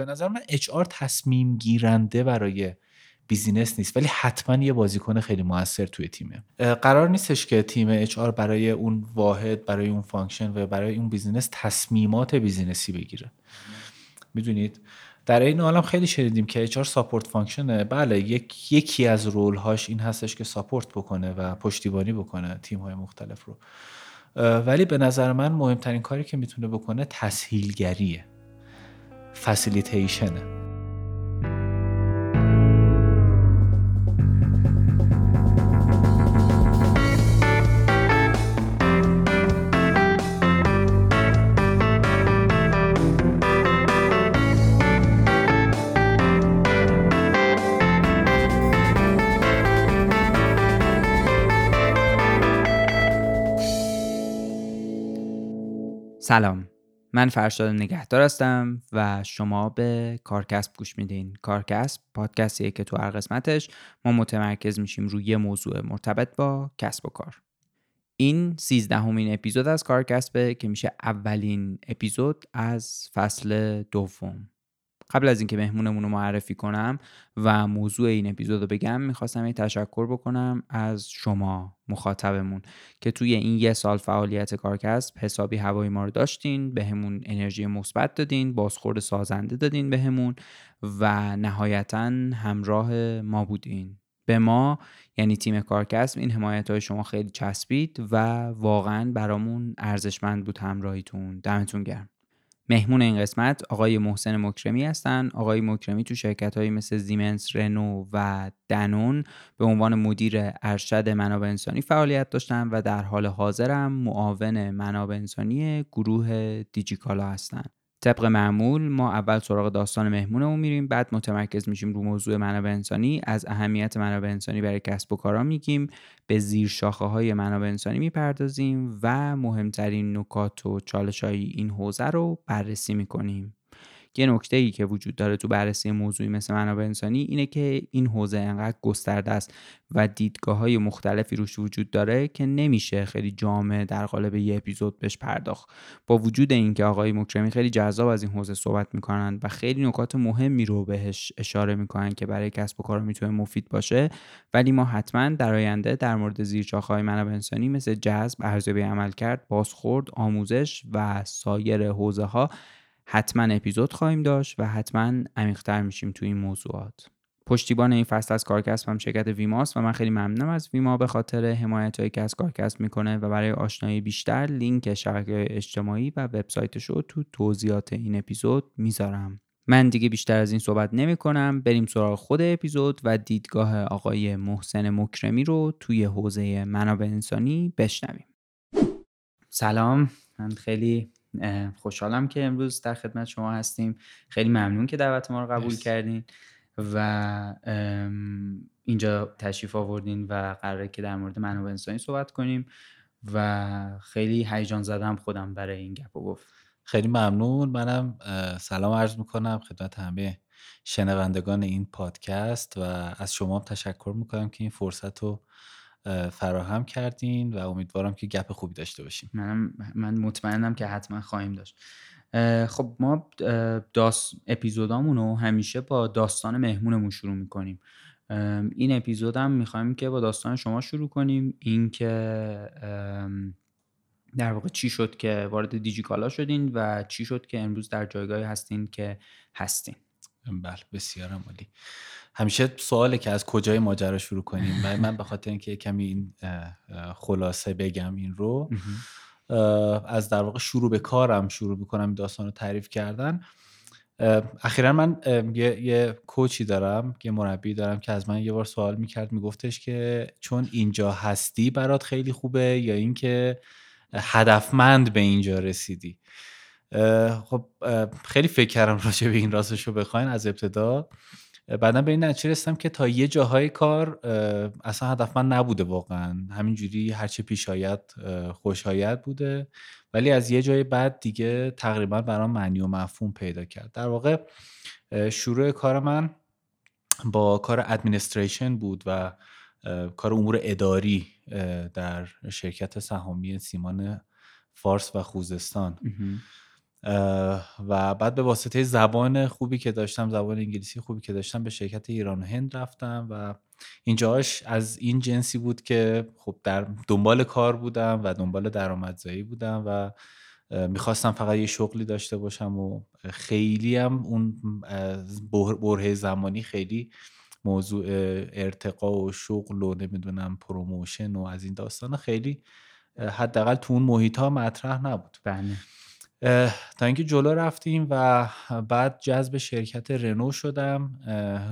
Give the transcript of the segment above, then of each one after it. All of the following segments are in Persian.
به نظر من HR تصمیم گیرنده برای business نیست ولی حتما یه بازیکن خیلی موثر توی تیمه. قرار نیستش که تیم HR برای اون واحد برای اون function و برای اون business تصمیمات business ی بگیره. می‌دونید؟ در این حالم خیلی شنیدیم که HR support function ه. بله یک یکی از role هاش این هستش که support بکنه و پشتیبانی بکنه تیم های مختلف رو. ولی به نظر من مهمترین کاری که می‌تونه بکنه تسهیلگریه. فسیلیتیشنه سلام. من فرشاد نگهدار هستم و شما به کارکسب گوش میدین. کارکسب پادکستیه که تو هر قسمتش ما متمرکز میشیم روی یه موضوع مرتبط با کسب و کار. این سیزدهمین اپیزود از کارکسبه که میشه اولین اپیزود از فصل دوم. قبل از اینکه مهمونمون رو معرفی کنم و موضوع این اپیزود رو بگم می‌خواستم یه تشکر بکنم از شما مخاطبمون که توی این یه سال فعالیت کارکسب حسابی هوای ما رو داشتین به همون انرژی مثبت دادین بازخورد سازنده دادین بهمون و نهایتا همراه ما بودین. به ما یعنی تیم کارکسب این حمایت های شما خیلی چسبید و واقعا برامون ارزشمند بود. همراهیتون. دمتون گرم. مهمون این قسمت آقای محسن مکرمی هستن. آقای مکرمی تو شرکت هایی مثل زیمنس رنو و دنون به عنوان مدیر ارشد منابع انسانی فعالیت داشتن و در حال حاضرم معاون منابع انسانی گروه دیجیکالا هستند طبق معمول ما اول سراغ داستان مهمونمون میریم بعد متمرکز میشیم رو موضوع منابع انسانی. از اهمیت منابع انسانی برای کسب و کارا میگیم. به زیر شاخه های منابع انسانی می‌پردازیم و مهمترین نکات و چالش های این حوزه رو بررسی می‌کنیم. یه نکته ای که وجود داره تو بررسی موضوعی مثل منابع انسانی اینه که این حوزه انقدر گسترده است و دیدگاه های مختلفی روش وجود داره که نمیشه خیلی جامع در قالب یه اپیزود بهش پرداخت. با وجود اینکه آقای مکرمی خیلی جذاب از این حوزه صحبت می‌کنن و خیلی نکات مهمی رو بهش اشاره می‌کنن که برای کسب و کار می‌تونه مفید باشه ولی ما حتما در آینده در مورد زیرچاخهای منابع انسانی مثل جذب ارزیابی عملکرد بازخورد آموزش و سایر حوزه ها حتما اپیزود خواهیم داشت و حتما عمیقتر میشیم تو این موضوعات. پشتیبان این فصل از کارکسب هم شرکت ویماست و من خیلی ممنونم از ویما به خاطر حمایت هایی که از کارکسب می‌کنه و برای آشنایی بیشتر لینک شبکه اجتماعی و وبسایتش رو تو توضیحات این اپیزود می‌ذارم. من دیگه بیشتر از این صحبت نمی کنم بریم سراغ خود اپیزود و دیدگاه آقای محسن مکرمی رو توی حوزه منابع انسانی بشنویم. سلام. من خیلی خوشحالم که امروز در خدمت شما هستیم. خیلی ممنون که دعوت ما رو قبول کردین و اینجا تشریف آوردین و قراره که در مورد منابع انسانی صحبت کنیم و خیلی هیجان زدم خودم برای این گپ و گفت. خیلی ممنون. منم سلام عرض می‌کنم خدمت همه شنوندگان این پادکست و از شما تشکر می‌کنم که این فرصت رو فراهم کردین و امیدوارم که گپ خوبی داشته باشیم. من من مطمئنم که حتما خواهیم داشت. خب ما داست اپیزودامون رو همیشه با داستان مهمونمون شروع می‌کنیم. این اپیزودم می‌خوایم که با داستان شما شروع کنیم. اینکه در واقع چی شد که وارد دیجیکالا شدین و چی شد که امروز در جایگاهی هستین که هستین. بله بسیار عالی. همیشه سواله که از کجای ماجرا شروع کنیم. و من به خاطر اینکه کمی این خلاصه بگم این رو از در واقع شروع به کارم شروع می‌کنم داستان رو تعریف کردن. اخیرا من یه, یه کوچی دارم یه مربی دارم که از من یه بار سوال می‌کرد میگفتش که چون اینجا هستی برات خیلی خوبه یا اینکه هدفمند به اینجا رسیدی؟ خب خیلی فکر کردم راجع به این راستش رو بخواین از ابتدا. بعدا به این نتیجه رسیدم که تا یه جاهای کار اصلا هدف من نبوده واقعا. همینجوری هرچه پیش آید خوشایت بوده. ولی از یه جای بعد دیگه تقریبا برام معنی و مفهوم پیدا کرد. در واقع شروع کار من با کار ادمینستریشن بود و کار امور اداری در شرکت سهامی سیمان فارس و خوزستان. و بعد به واسطه زبان خوبی که داشتم زبان انگلیسی خوبی که داشتم به شرکت ایران و هند رفتم و اینجاش از این جنسی بود که خب در دنبال کار بودم و دنبال درآمدزایی بودم و می‌خواستم فقط یه شغلی داشته باشم و خیلی هم اون بره زمانی خیلی موضوع ارتقا و شغل و نمی‌دونم promotion و از این داستان خیلی حداقل تو اون محیط ها مطرح نبود. بله. تا اینکه جلو رفتیم و بعد جذب شرکت رنو شدم.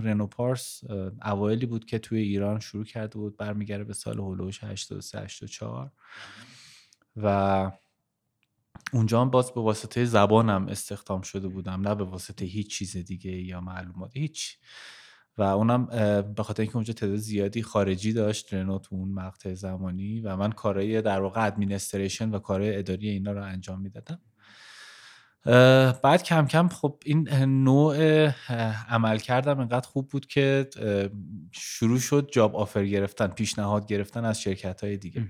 رنو پارس اوایلی بود که توی ایران شروع کرده بود برمیگرده به سال هولوش 83 84 و اونجا هم باز به واسطه زبانم استخدام شده بودم نه به واسطه هیچ چیز دیگه یا معلومات هیچ. و اونم به خاطر اینکه اونجا تعداد زیادی خارجی داشت رنو تو اون مقطع زمانی و من کارهای در واقع ادمینستریشن و کارهای اداری اینا رو انجام می‌دادم. بعد کم کم خب این نوع عمل کردم انقدر خوب بود که شروع شد جاب آفر گرفتن پیشنهاد گرفتن از شرکت های دیگه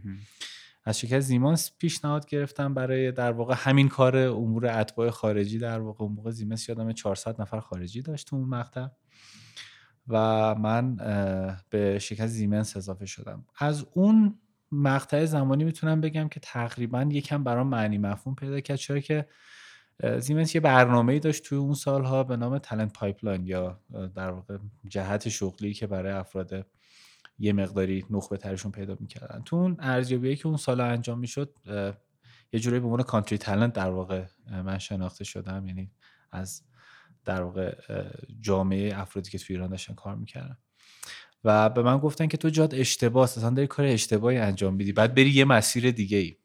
از شرکت زیمانس پیشنهاد گرفتم برای در واقع همین کار امور اتباع خارجی در واقع. اون موقع زیمنس یادم 400 نفر خارجی داشت اون مقطع. و من به شرکت زیمنس اضافه شدم. از اون مقطع زمانی می‌تونم بگم که تقریبا یکم برام معنی مفهوم پیدا کرد. چرا که زیمنس یه برنامه داشت توی اون سالها به نام talent pipeline یا در واقع جهت شغلی که برای افراد یه مقداری نخبه ترشون پیدا می‌کردن. تو اون ارزیابی که اون سال انجام می‌شد یه جوری به عنوان country talent در واقع من شناخته شدم. یعنی از در واقع جامعه افرادی که تو ایران داشتن کار می‌کردن. و به من گفتن که تو جای اشتباه اصلا داری کار اشتباهی انجام میدی. بعد بری یه مسیر دیگه ای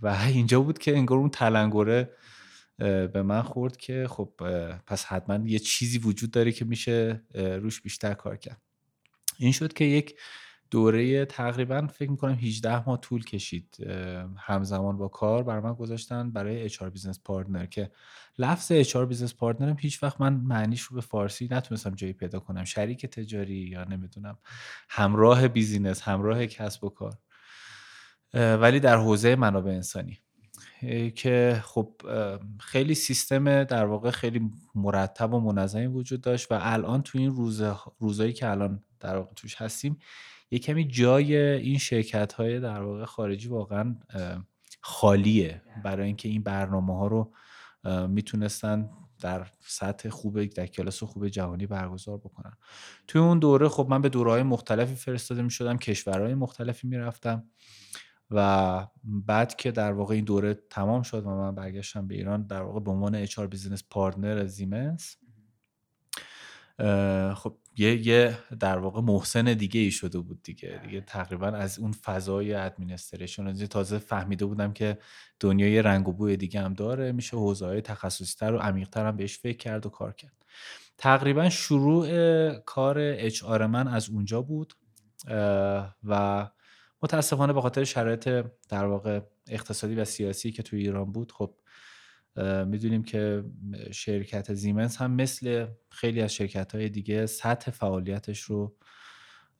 و اینجا بود که انگار اون تلنگره به من خورد که خب پس حتما یه چیزی وجود داره که میشه روش بیشتر کار کرد. این شد که یک دوره تقریبا فکر می‌کنم 18 ماه طول کشید همزمان با کار بر من گذاشتن برای HR business partner که لفظ HR business partner هم هیچ وقت من معنیش رو به فارسی نتونستم جایی پیدا کنم. شریک تجاری یا نمی‌دونم همراه business همراه کسب و کار. ولی در حوزه منابع انسانی. که خب خیلی سیستم در واقع خیلی مرتب و منظمی وجود داشت و الان تو این روز روزایی که الان در واقع توش هستیم یه کمی جای این شرکت های در واقع خارجی واقعا خالیه برای اینکه این برنامه ها رو می‌تونستن در سطح خوب در کلاس خوب جهانی برگزار بکنن. توی اون دوره خب من به دوره مختلفی فرستاده می شدم کشورهای مختلفی می‌رفتم. و بعد که در واقع این دوره تمام شد و من برگشتم به ایران در واقع به عنوان HR business partner زیمنس خب یه, یه در واقع محسن دیگه ای شده بود دیگه. دیگه تقریبا از اون فضای administration تازه فهمیده بودم که دنیای رنگ و بوی دیگه هم داره میشه حوزه های تخصصی تر و عمیقتر هم بهش فکر کرد و کار کرد. تقریبا شروع کار HR من از اونجا بود و متاسفانه به خاطر شرایط در واقع اقتصادی و سیاسی که توی ایران بود خب می‌دونیم که شرکت زیمنس هم مثل خیلی از شرکت های دیگه سطح فعالیتش رو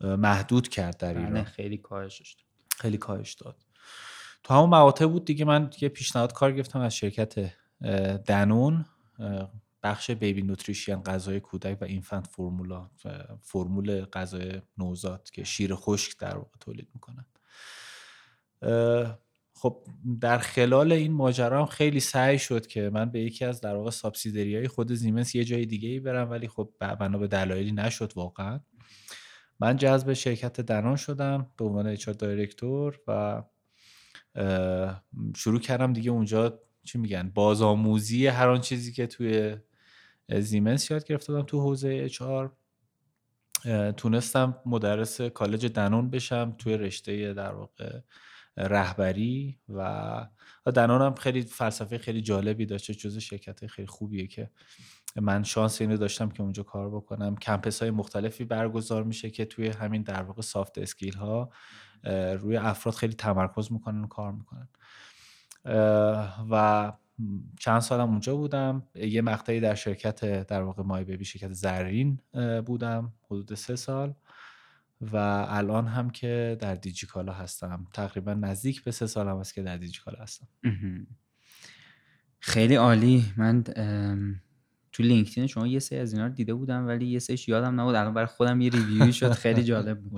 محدود کرد در بله، ایران. خیلی کاهش خیلی کاهش داد. تو همون مقاطع بود دیگه من یه پیشنهاد کار گرفتم از شرکت دنون بخش بیبی نوتریشن غذای کودک و اینفنت فرمولا فرمول غذای نوزاد که شیر خشک در واقع تولید می‌کنن خب در خلال این ماجرا هم خیلی سعی شد که من به یکی از در واقع های خود زیمنس یه جای دیگه ای برم ولی خب بنا به دلایلی نشد واقعا. من جذب شرکت دنان شدم به عنوان اچار دایرکتور و شروع کردم دیگه اونجا چی میگن بازآموزی هر آن چیزی که توی زیمنس یاد گرفته بودم تو حوزه اچ تونستم مدرس کالج دنون بشم توی رشته در واقع رهبری و دنان هم خیلی فلسفه خیلی جالبی داشته جز شرکت خیلی خوبیه که من شانس اینو داشتم که اونجا کار بکنم. کمپس های مختلفی برگزار میشه که توی همین در واقع سافت اسکیل ها روی افراد خیلی تمرکز می‌کنن و کار می‌کنن. و چند سالم اونجا بودم. یه مقطعی در شرکت در واقع مای بیبی شرکت زرین بودم حدود سه سال. و الان هم که در دیجیکالا هستم. تقریبا نزدیک به سه سال هم هست که در دیجیکالا هستم. خیلی عالی. من تو لینکدین شما یه سری از اینا رو دیده بودم ولی یه سریش یادم نبود. الان برای خودم یه ریویوی شد. خیلی جالب بود.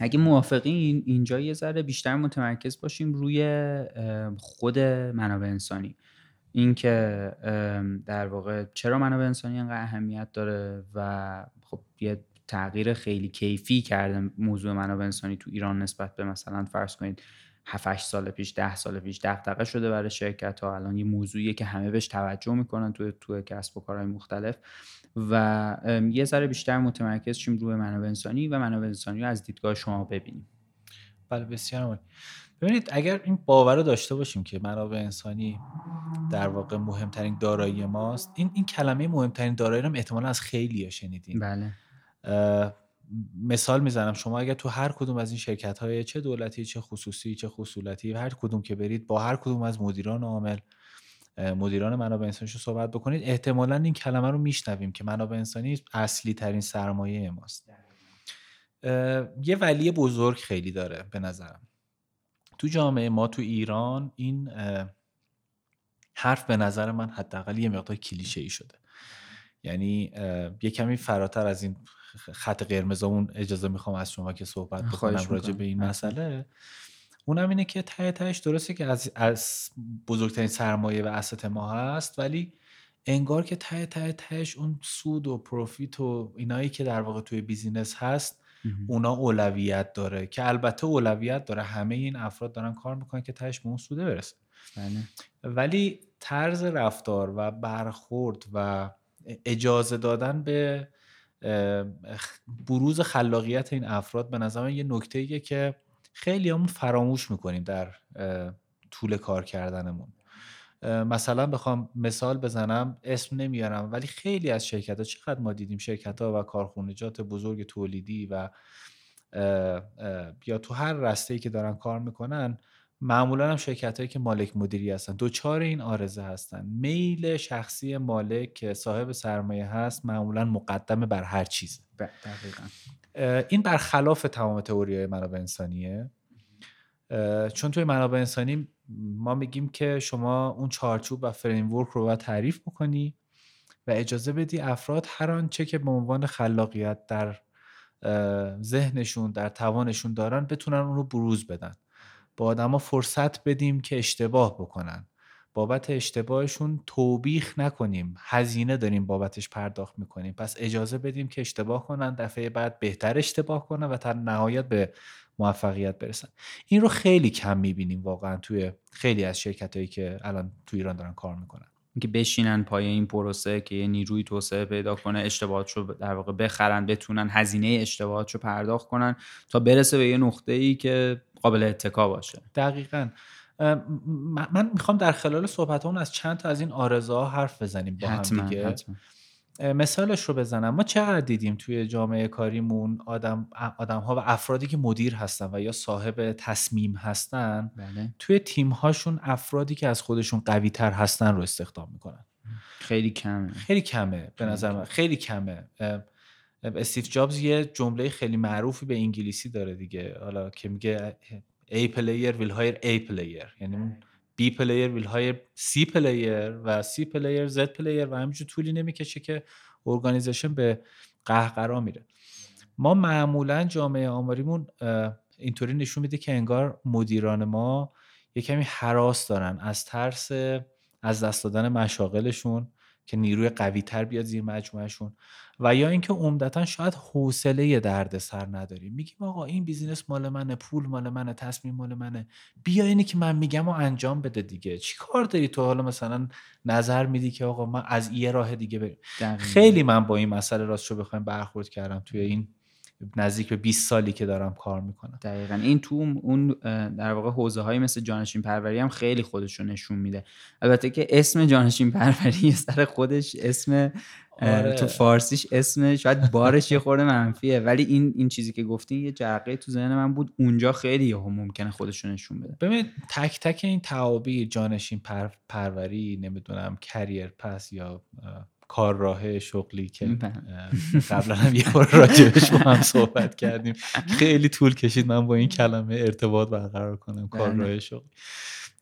اگه موافقین اینجا یه ذره بیشتر متمرکز باشیم روی خود منابع انسانی. اینکه در واقع چرا منابع انسانی انقدر اهمیت داره و خب یه تغییر خیلی کیفی کرده موضوع منابع انسانی تو ایران نسبت به مثلا فرض کنید 7 سال پیش 10 سال پیش دغدغه شده برای شرکت ها الان یه موضوعیه که همه بهش توجه می‌کنن تو تو کسب و کارهای مختلف. و یه ذره بیشتر متمرکز شیم روی منابع انسانی و منابع انسانی رو از دیدگاه شما ببینیم. بله بسیار عالی. ببینید اگر این باور رو داشته باشیم که منابع انسانی در واقع مهمترین دارایی ماست این این کلمه مهمترین دارایی رو احتمالا از خیلی ها شنیدین بله مثال می‌زنم شما اگر تو هر کدوم از این شرکت های چه دولتی چه خصوصی چه خصولتی هر کدوم که برید با هر کدوم از مدیران عامل مدیران منابع انسانی رو صحبت بکنید. احتمالا این کلمه رو میشنویم که منابع انسانی اصلی ترین سرمایه ماست. یه ولی بزرگ خیلی داره به نظرم. تو جامعه ما تو ایران این حرف به نظر من حداقل یه مقدار کلیشه ای شده. یعنی یه کمی فراتر از این خط قرمزمون اجازه می‌خوام از شما که صحبت بکنم راجع به این مسئله. اونم اینه که ته تهش درسته که از, از بزرگترین سرمایه و asset ما هست ولی انگار که ته ته تهش اون سود و profit و اینایی که در واقع توی business هست اونا اولویت داره. که البته اولویت داره. همه این افراد دارن کار می‌کنن که تهش به اون سوده برسه. بله. ولی طرز رفتار و برخورد و اجازه دادن به بروز خلاقیت این افراد به نظر یه نکته که خیلی همون فراموش می‌کنیم در طول کار کردنمون. مثلا بخوام مثال بزنم اسم نمیارم ولی خیلی از شرکت ها چقدر ما دیدیم شرکت ها و کارخونجات بزرگ تولیدی و یا تو هر رسته که دارن کار می‌کنن معمولا هم شرکت هایی که مالک مدیری هستن دوچار این آرزه هستن. میل شخصی مالک که صاحب سرمایه هست معمولا مقدمه بر هر چیز دقیقا. این برخلاف تمام تئوری های منابع انسانیه. چون توی منابع انسانی ما میگیم که شما اون چارچوب و فریمورک رو باید تعریف بکنی و اجازه بدی افراد هر آنچه که به عنوان خلاقیت در ذهنشون در توانشون دارن بتونن اون رو بروز بدن. با آدما فرصت بدیم که اشتباه بکنن. بابت اشتباهشون توبیخ نکنیم. هزینه داریم بابتش پرداخت می‌کنیم. پس اجازه بدیم که اشتباه کنن دفعه بعد بهتر اشتباه کنن و تا نهایت به موفقیت برسن. این رو خیلی کم می‌بینیم واقعا توی خیلی از شرکت هایی که الان تو ایران دارن کار می‌کنن. اینکه بشینن پای این پروسه که یه نیروی توسعه پیدا کنه اشتباهات رو در واقع بخرن بتونن هزینه اشتباهات رو پرداخت کنن تا برسه به یه نقطه ای که قابل اتکا باشه. دقیقا. من می‌خوام در خلال صحبت اون از چند تا از این آرزوها حرف بزنیم با هم دیگه. مثالش رو بزنم. ما چقدر دیدیم توی جامعه کاریمون آدم, آدم ها و افرادی که مدیر هستن و یا صاحب تصمیم هستن بله. توی تیم هاشون افرادی که از خودشون قوی تر هستن رو استخدام می‌کنن. خیلی کمه. خیلی کمه به نظر من. خیلی کمه. استیف جابز یه جمله خیلی معروفی به انگلیسی داره دیگه. حالا که میگه A player will hire A player یعنی اون B player will hire C player و C player Z player و همینجور طولی نمی‌کشه که organization به قهقرا میره. ما معمولا جامعه آماریمون اینطوری نشون میده که انگار مدیران ما یه کمی هراس دارن از ترس از دست دادن مشاغلشون. که نیروی قوی تر بیاد زیر مجموعهشون. و یا اینکه عمدتا شاید حوصله درد سر نداریم میگیم آقا این business مال منه پول مال منه تصمیم مال منه. بیا اینی که من میگم و انجام بده دیگه. چی کار داری تو حالا مثلا نظر میدی که آقا من از یه راه دیگه بریم؟ خیلی من با این مسئله راستشو بخوایم برخورد کردم توی این نزدیک به 20 سالی که دارم کار می‌کنم. دقیقا. این تو اون در واقع حوزه های مثل جانشین پروری هم خیلی خودش رو نشون میده. البته که اسم جانشین پروری سر خودش اسم آره. تو فارسیش اسم شاید بارش یه خورده منفیه. ولی این این چیزی که گفتی یه جرقه تو ذهن من بود. اونجا خیلی یهو ممکنه خودش رو نشون بده. ببین تک تک این تعابیر جانشین پر، پروری نمی‌دونم کریر پس یا کار راه شغلی که بله. قبلا هم یه بار راجبش با هم صحبت کردیم. خیلی طول کشید من با این کلمه ارتباط برقرار کنم کار بله. راه شغلی.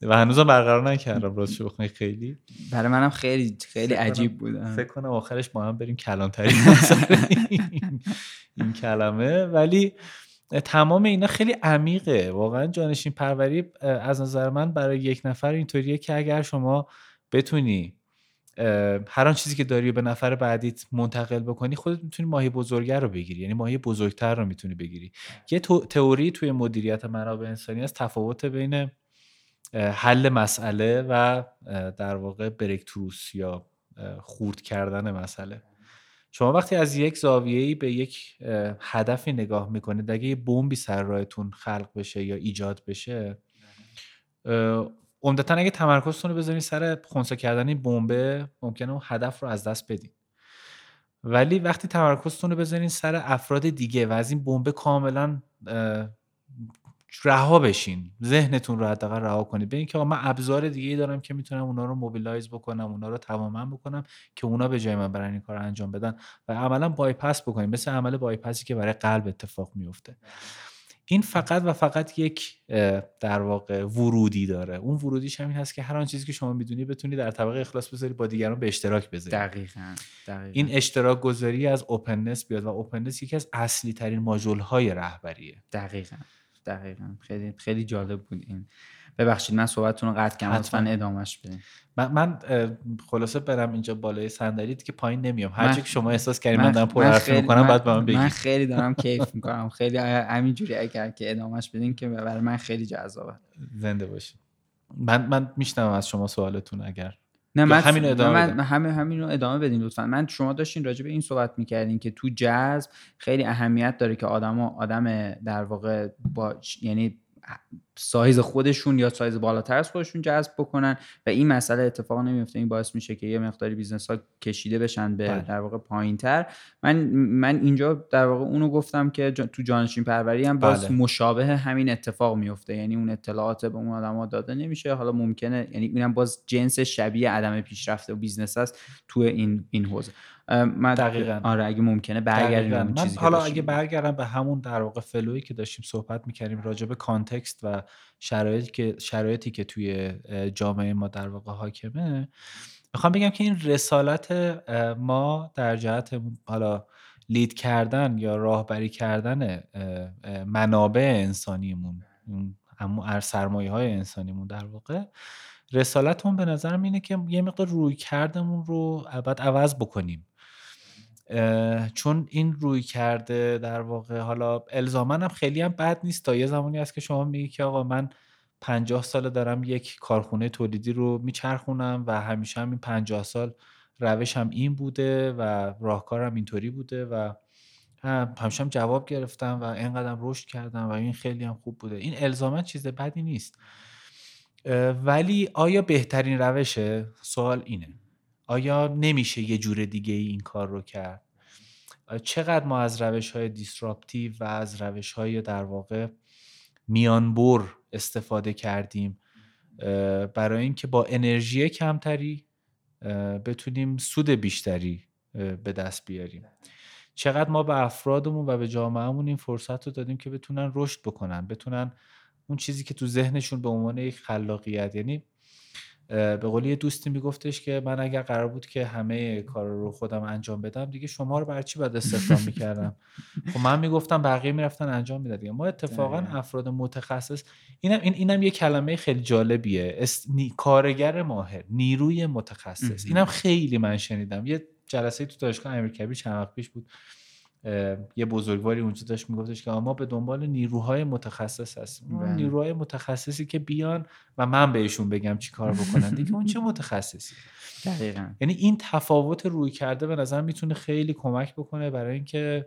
و هنوزم برقرار نکردم راستش بخوای خیلی. برای منم خیلی خیلی عجیب بود. فکر کنم آخرش ما هم بریم کلانتری این کلمه. ولی تمام اینا خیلی عمیقه. واقعا جانشین پروری از نظر من برای یک نفر اینطوریه که اگر شما بتونی هر آن چیزی که داری به نفر بعدیت منتقل بکنی خودت می‌تونی ماهی بزرگتر رو بگیری. یعنی ماهی بزرگتر رو می‌تونی بگیری. یه تئوری توی مدیریت منابع انسانی از تفاوت بین حل مسئله و در واقع بریکتروس یا خورد کردن مسئله. شما وقتی از یک زاویه‌ای به یک هدفی نگاه می‌کنید اگه یه بمبی سر راهتون خلق بشه یا ایجاد بشه عمدتا اگه تمرکزتون رو بذارین سر خونسا کردن این بمبه ممکنه اون هدف رو از دست بدین. ولی وقتی تمرکزتون رو بذارین سر افراد دیگه و از این بمبه کاملا رها بشین ذهنتون رو حداقل رها کنید. ببینید که من ابزار دیگه دارم که می‌تونم اونا رو موبیلایز بکنم اونا رو تماما بکنم که اونا به جای من برن این کار انجام بدن و عملا بایپس بکنیم. مثل عمل بایپسی که برای قلب اتفاق میفته این فقط و فقط یک در واقع ورودی داره. اون ورودیش همین هست که هر آن چیزی که شما می‌دونی بتونی در طبقه اخلاص بذاری با دیگران به اشتراک بذاری. دقیقاً, دقیقاً. این اشتراک گذاری از اوپننس بیاد و اوپننس یکی از اصلی ترین ماژول های رهبریه. دقیقاً دقیقا. خیلی خیلی جالب بود این. ببخشید من صحبتتون رو قطع کردم. لطفا ادامش بدین. من, من خلاصه برم اینجا بالای صندلیت که پایین نمیام. هر که شما احساس کردید من دارم پر حرف می‌کنم بعد من بگید. من خیلی دارم کیف می‌کنم. خیلی همینجوری اگر که ادامش بدین که برای من خیلی جذابه. زنده باشید من من میشنوم از شما سوالتون اگر نه من همین ادامه من همین همین رو ادامه بدین لطفا. من شما داشتین راجع به این صحبت می‌کردین که تو جاز خیلی اهمیت داره که آدم آدم در واقع با یعنی سایز خودشون یا سایز بالاتر از خودشون جذب بکنن و این مسئله اتفاق نمیفته. این باعث میشه که یه مقداری business ها کشیده بشن به بله. در واقع پایین تر من من اینجا در واقع اونو گفتم که تو جانشین پروری هم باز بله. مشابه همین اتفاق میفته. یعنی اون اطلاعات به اون آدما داده نمیشه. حالا ممکنه یعنی اینم باز جنس شبیه عدم پیشرفت و business است تو این این حوزه. من دقیقا. آره اگه ممکنه برگردیم چیزی حالا اگه برگردم به همون در واقع flow یی که داشتیم صحبت می‌کردیم راجع به context و شرایطی که شرایطی که توی جامعه ما در واقع حاکمه می‌خوام بگم که این رسالت ما در جهت حالا لید کردن یا راهبری کردن منابع انسانیمون اما سرمایه های انسانیمون در واقع رسالتمون به نظرم اینه که یه مقدار روی کردمون رو بعد عوض بکنیم. چون این روی کرده در واقع حالا الزامن هم خیلی هم بد نیست. تا یه زمانی هست که شما میگی که آقا من پنجاه سال دارم یک کارخونه تولیدی رو میچرخونم و همیشه هم این پنجاه سال روش هم این بوده و راهکارم اینطوری بوده و همیشه هم جواب گرفتم و اینقدر رشد کردم و این خیلی هم خوب بوده. این الزامن چیز بدی نیست. ولی آیا بهترین روشه؟ سوال اینه. آیا نمیشه یه جور دیگه ای این کار رو کرد؟ چقدر ما از روش های دیسراپتیو و از روش های در واقع میانبر استفاده کردیم؟ برای اینکه با انرژی کمتری بتونیم سود بیشتری به دست بیاریم. چقدر ما به افرادمون و به جامعهمون این فرصت رو دادیم که بتونن رشد بکنن بتونن اون چیزی که تو ذهنشون به عنوان یک خلاقیت یعنی به قول یه دوستی میگفتش که من اگر قرار بود که همه کار رو خودم انجام بدم دیگه شما رو بر چی باید استخدام می‌کردم؟ خب من می‌گفتم بقیه می‌رفتن انجام می‌داد ما اتفاقا افراد متخصص اینم این اینم یه کلمه خیلی جالبیه. کارگر ماهر نیروی متخصص. اینم خیلی من شنیدم. یه جلسه تو دانشگاه امیرکبیر چند وقت پیش بود. یه بزرگواری اونجا داشت میگفتش که ما به دنبال نیروهای متخصص هستیم. بله. نیروهای متخصصی که بیان و من بهشون بگم چی کار بکنن. دیگه اون چه متخصصی؟ دقیقا. یعنی این تفاوت روی کرده به نظر می‌تونه خیلی کمک بکنه برای اینکه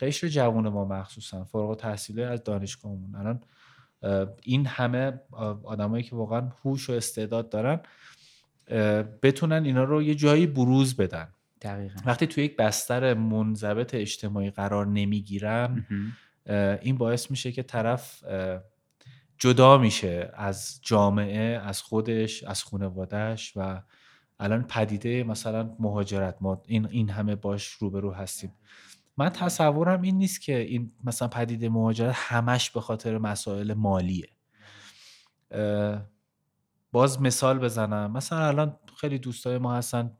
قشر جوان ما مخصوصا فارغ التحصیلی از دانشگاهمون. الان این همه آدمایی که واقعا هوش و استعداد دارن بتونن اینا رو یه جایی بروز بدن. دقیقا. وقتی توی یک بستر منضبط اجتماعی قرار نمی‌گیرن این باعث میشه که طرف جدا میشه از جامعه از خودش از خانوادهش و الان پدیده مثلا مهاجرت. ما این, این همه باش روبرو هستیم. من تصورم این نیست که این مثلا پدیده مهاجرت همش به خاطر مسائل مالیه. باز مثال بزنم. مثلا الان خیلی دوستای ما هستن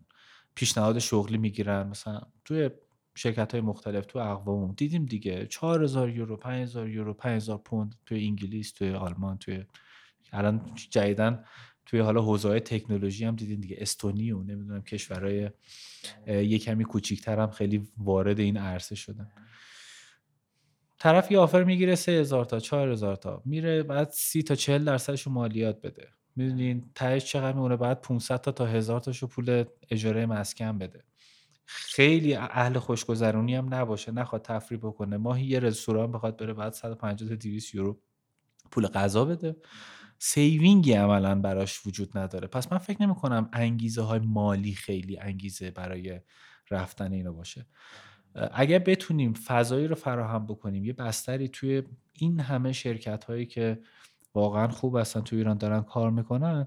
پیشنهاد شغلی می‌گیرن. مثلا توی شرکت های مختلف تو اقوام دیدیم دیگه. 4000 یورو 5000 یورو 5000 پوند توی انگلیس توی آلمان توی الان جدیدن توی حالا حوزه تکنولوژی هم دیدین دیگه. استونی و نمی‌دونم کشورهای یه کمی کوچیکتر هم خیلی وارد این عرصه شدن. طرف یه آفر می‌گیره 3000 تا 4000 تا. میره بعد 30 تا 40 درصدش مالیات بده. می‌دونین تهش چقدر میمونه؟ بعد 500 تا تا 1000 تاشو پول اجاره مسکن بده. خیلی اهل خوشگذرونی هم نباشه. نخواد تفریح بکنه. ماهی یه رستوران بخواد بره بعد 150 تا 200 یورو پول غذا بده. سیوینگی عملا براش وجود نداره. پس من فکر نمی کنم انگیزه های مالی خیلی انگیزه برای رفتن اینو باشه. اگر بتونیم فضایی رو فراهم بکنیم یه بستری توی این همه شرکت هایی که واقعا خوب هستن توی ایران دارن کار می‌کنن.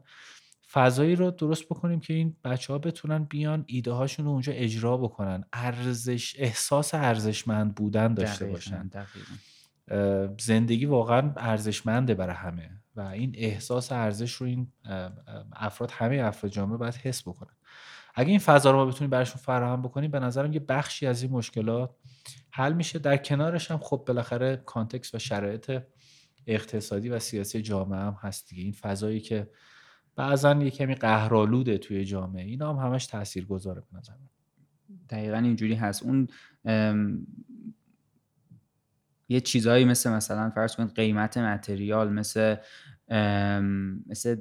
فضایی رو درست بکنیم که این بچه ها بتونن بیان ایده هاشون رو اونجا اجرا بکنن. ارزش احساس ارزشمند بودن داشته باشن. زندگی واقعا ارزشمنده برای همه و این احساس ارزش رو این افراد همه افراد جامعه باید حس بکنن. اگه این فضا رو ما بتونیم براشون فراهم بکنیم به نظرم یه بخشی از این مشکلات حل میشه. در کنارش هم خب بالاخره کانتکس و شرایط اقتصادی و سیاسی جامعه هم هست دیگه. این فضایی که بعضا یه کمی قهرآلوده توی جامعه اینا هم همش تاثیر گذاره به نظر دقیقا اینجوری هست. اون یه چیزهایی مثل مثلا فرض کنید قیمت متریال مثل مثل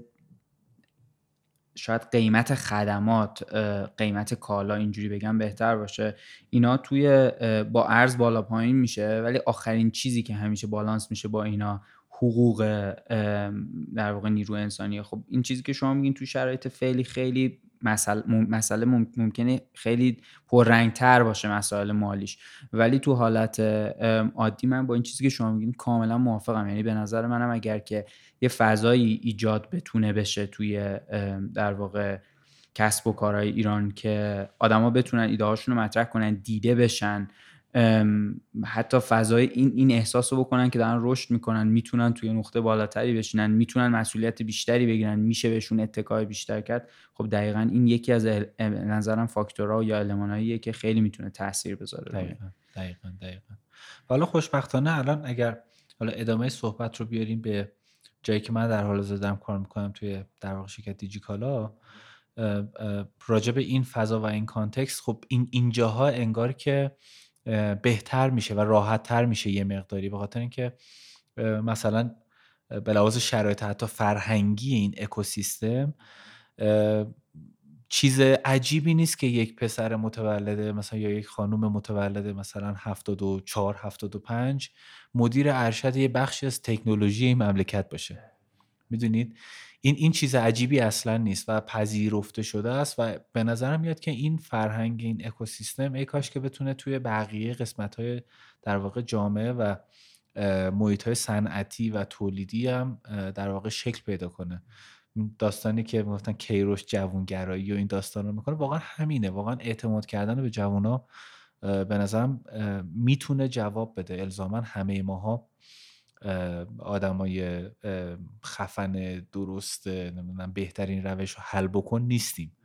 شاید قیمت خدمات قیمت کالا اینجوری بگم بهتر باشه. اینا توی با ارز بالا پایین میشه ولی آخرین چیزی که همیشه بالانس میشه با اینا حقوق در واقع نیرو انسانیه خب این چیزی که شما میگین تو شرایط فعلی خیلی مسئله ممکنه خیلی پررنگتر باشه مسائل مالیش. ولی تو حالت عادی من با این چیزی که شما میگین کاملا موافقم. یعنی به نظر منم اگر که یه فضایی ایجاد بتونه بشه توی در واقع کسب و کارهای ایران که آدما بتونن ایده هاشون رو مطرح کنن دیده بشن حتی فضای این این احساس رو بکنن که دارن رشد می‌کنن می‌تونن توی نقطه بالاتری بشینن می‌تونن مسئولیت بیشتری بگیرن میشه بهشون اتکای بیشتر کرد. خب دقیقا این یکی از نظرم فاکتورها یا الماناییه که خیلی می‌تونه تاثیر بذاره دقیقا دقیقا دقیقا. حالا خوشبختانه الان اگر حالا ادامه صحبت رو بیاریم به جایی که من در حال زدم کار می‌کنم توی در واقع شرکت دیجیکالا راجع به این فضا و این کانتکست خب این اینجاها انگار که بهتر میشه و راحت تر میشه یه مقداری به خاطر اینکه مثلا به لحاظ شرایط حتی فرهنگی این اکوسیستم چیز عجیبی نیست که یک پسر متولده مثلا یا یک خانم متولده مثلا 74 75 مدیر ارشد یه بخشی از تکنولوژی این مملکت باشه. می‌دونید؟ این این چیز عجیبی اصلا نیست و پذیرفته شده است و به نظرم میاد که این فرهنگ این اکوسیستم ای کاش که بتونه توی بقیه قسمت های در واقع جامعه و محیط های صنعتی و تولیدی هم در واقع شکل پیدا کنه. داستانی که گفتن کیروش جوونگرایی و این داستان رو می‌کنه واقعا همینه. واقعا اعتماد کردن به جوونا به نظرم می‌تونه جواب بده. الزاما همه ماها آدمای خفن درست نمی‌دونم بهترین روش رو حل بکن نیستیم.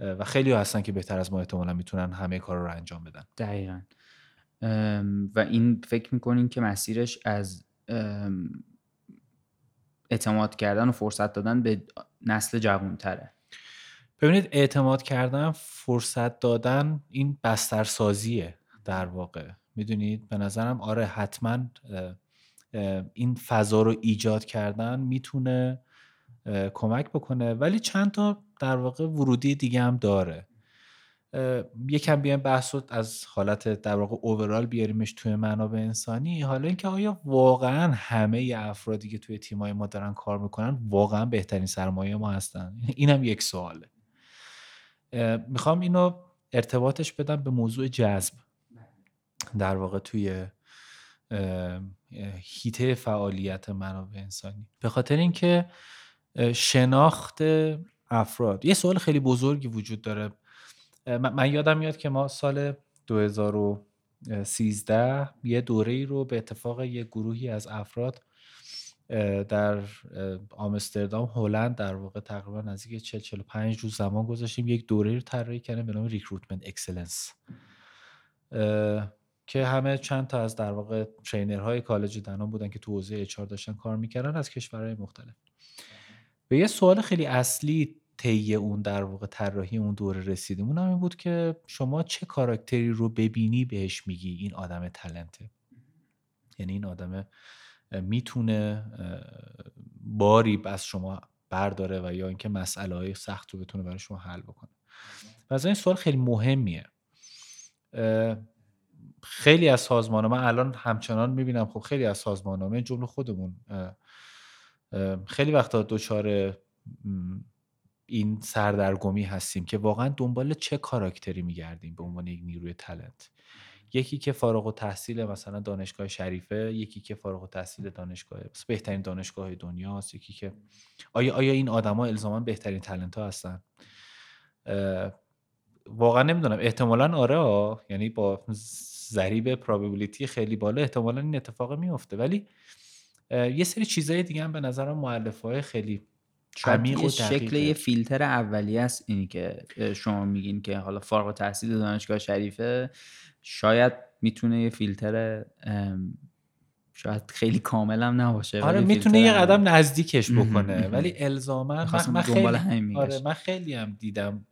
و خیلی هستن که بهتر از ما احتمالا می‌تونن همه کار رو انجام بدن. دقیقا. و این فکر می‌کنین که مسیرش از اعتماد کردن و فرصت دادن به نسل جوانتره؟ ببینید اعتماد کردن فرصت دادن این بسترسازیه در واقع. می‌دونید؟ به نظرم آره حتما این فضا رو ایجاد کردن می‌تونه کمک بکنه. ولی چند تا در واقع ورودی دیگه هم داره. یکم بیایم بحث از حالت در واقع اوورال بیاریمش توی منابع انسانی. حالا اینکه آیا واقعا همه افرادی که توی تیمای ما دارن کار می‌کنن واقعا بهترین سرمایه ما هستن؟ اینم یک سواله. می‌خوام اینو ارتباطش بدم به موضوع جذب. در واقع توی هیته فعالیت منابع انسانی. به خاطر اینکه شناخت افراد. یه سوال خیلی بزرگی وجود داره. من یادم میاد که ما سال 2013 یه دوره ای رو به اتفاق یه گروهی از افراد در آمستردام هلند در واقع تقریبا نزدیک 40 45 روز زمان گذاشتیم. یک دوره رو طراحی کردیم به نام recruitment excellence. که همه چند تا از در واقع trainer های کالج دنان بودن که تو حوزه HR داشتن کار می‌کردن از کشورهای مختلف. به یه سوال خیلی اصلی طی اون در واقع طراحی اون دوره رسیدیم اون هم این بود که شما چه character ی رو ببینی بهش میگی این آدم talent ه؟ یعنی این آدم می‌تونه باری از شما برداره و یا اینکه مسئله های سخت رو بتونه برای شما حل بکنه. و از این سوال خیلی مهمیه. خیلی از سازمان من الان همچنان می‌بینم خب خیلی از سازمان ها جمله خودمون خیلی وقتا دچار این سردرگمی هستیم که واقعا دنبال چه کاراکتری میگردیم به عنوان یک نیروی تلنت. یکی که فارغ و تحصیل مثلا دانشگاه شریفه یکی که فارغ و تحصیل دانشگاه بهترین دانشگاه دنیاست یکی که آیا آیا این آدما الزاما بهترین تلنت ها هستن واقعا نمی‌دونم. احتمالا آره یعنی با ضریب پراببیلیتی خیلی بالا احتمالا این اتفاق میفته ولی یه سری چیزای دیگه هم به نظرم مؤلفه های خیلی عمیق و شکل یه فیلتر اولیه است اینی که شما میگین که حالا فارغ تحصیل دانشگاه شریفه. شاید می‌تونه یه فیلتر شاید خیلی کامل هم نباشه آره می‌تونه یه قدم نزدیکش بکنه. ولی الزاما من, خیلی آره من خیلی هم دیدم.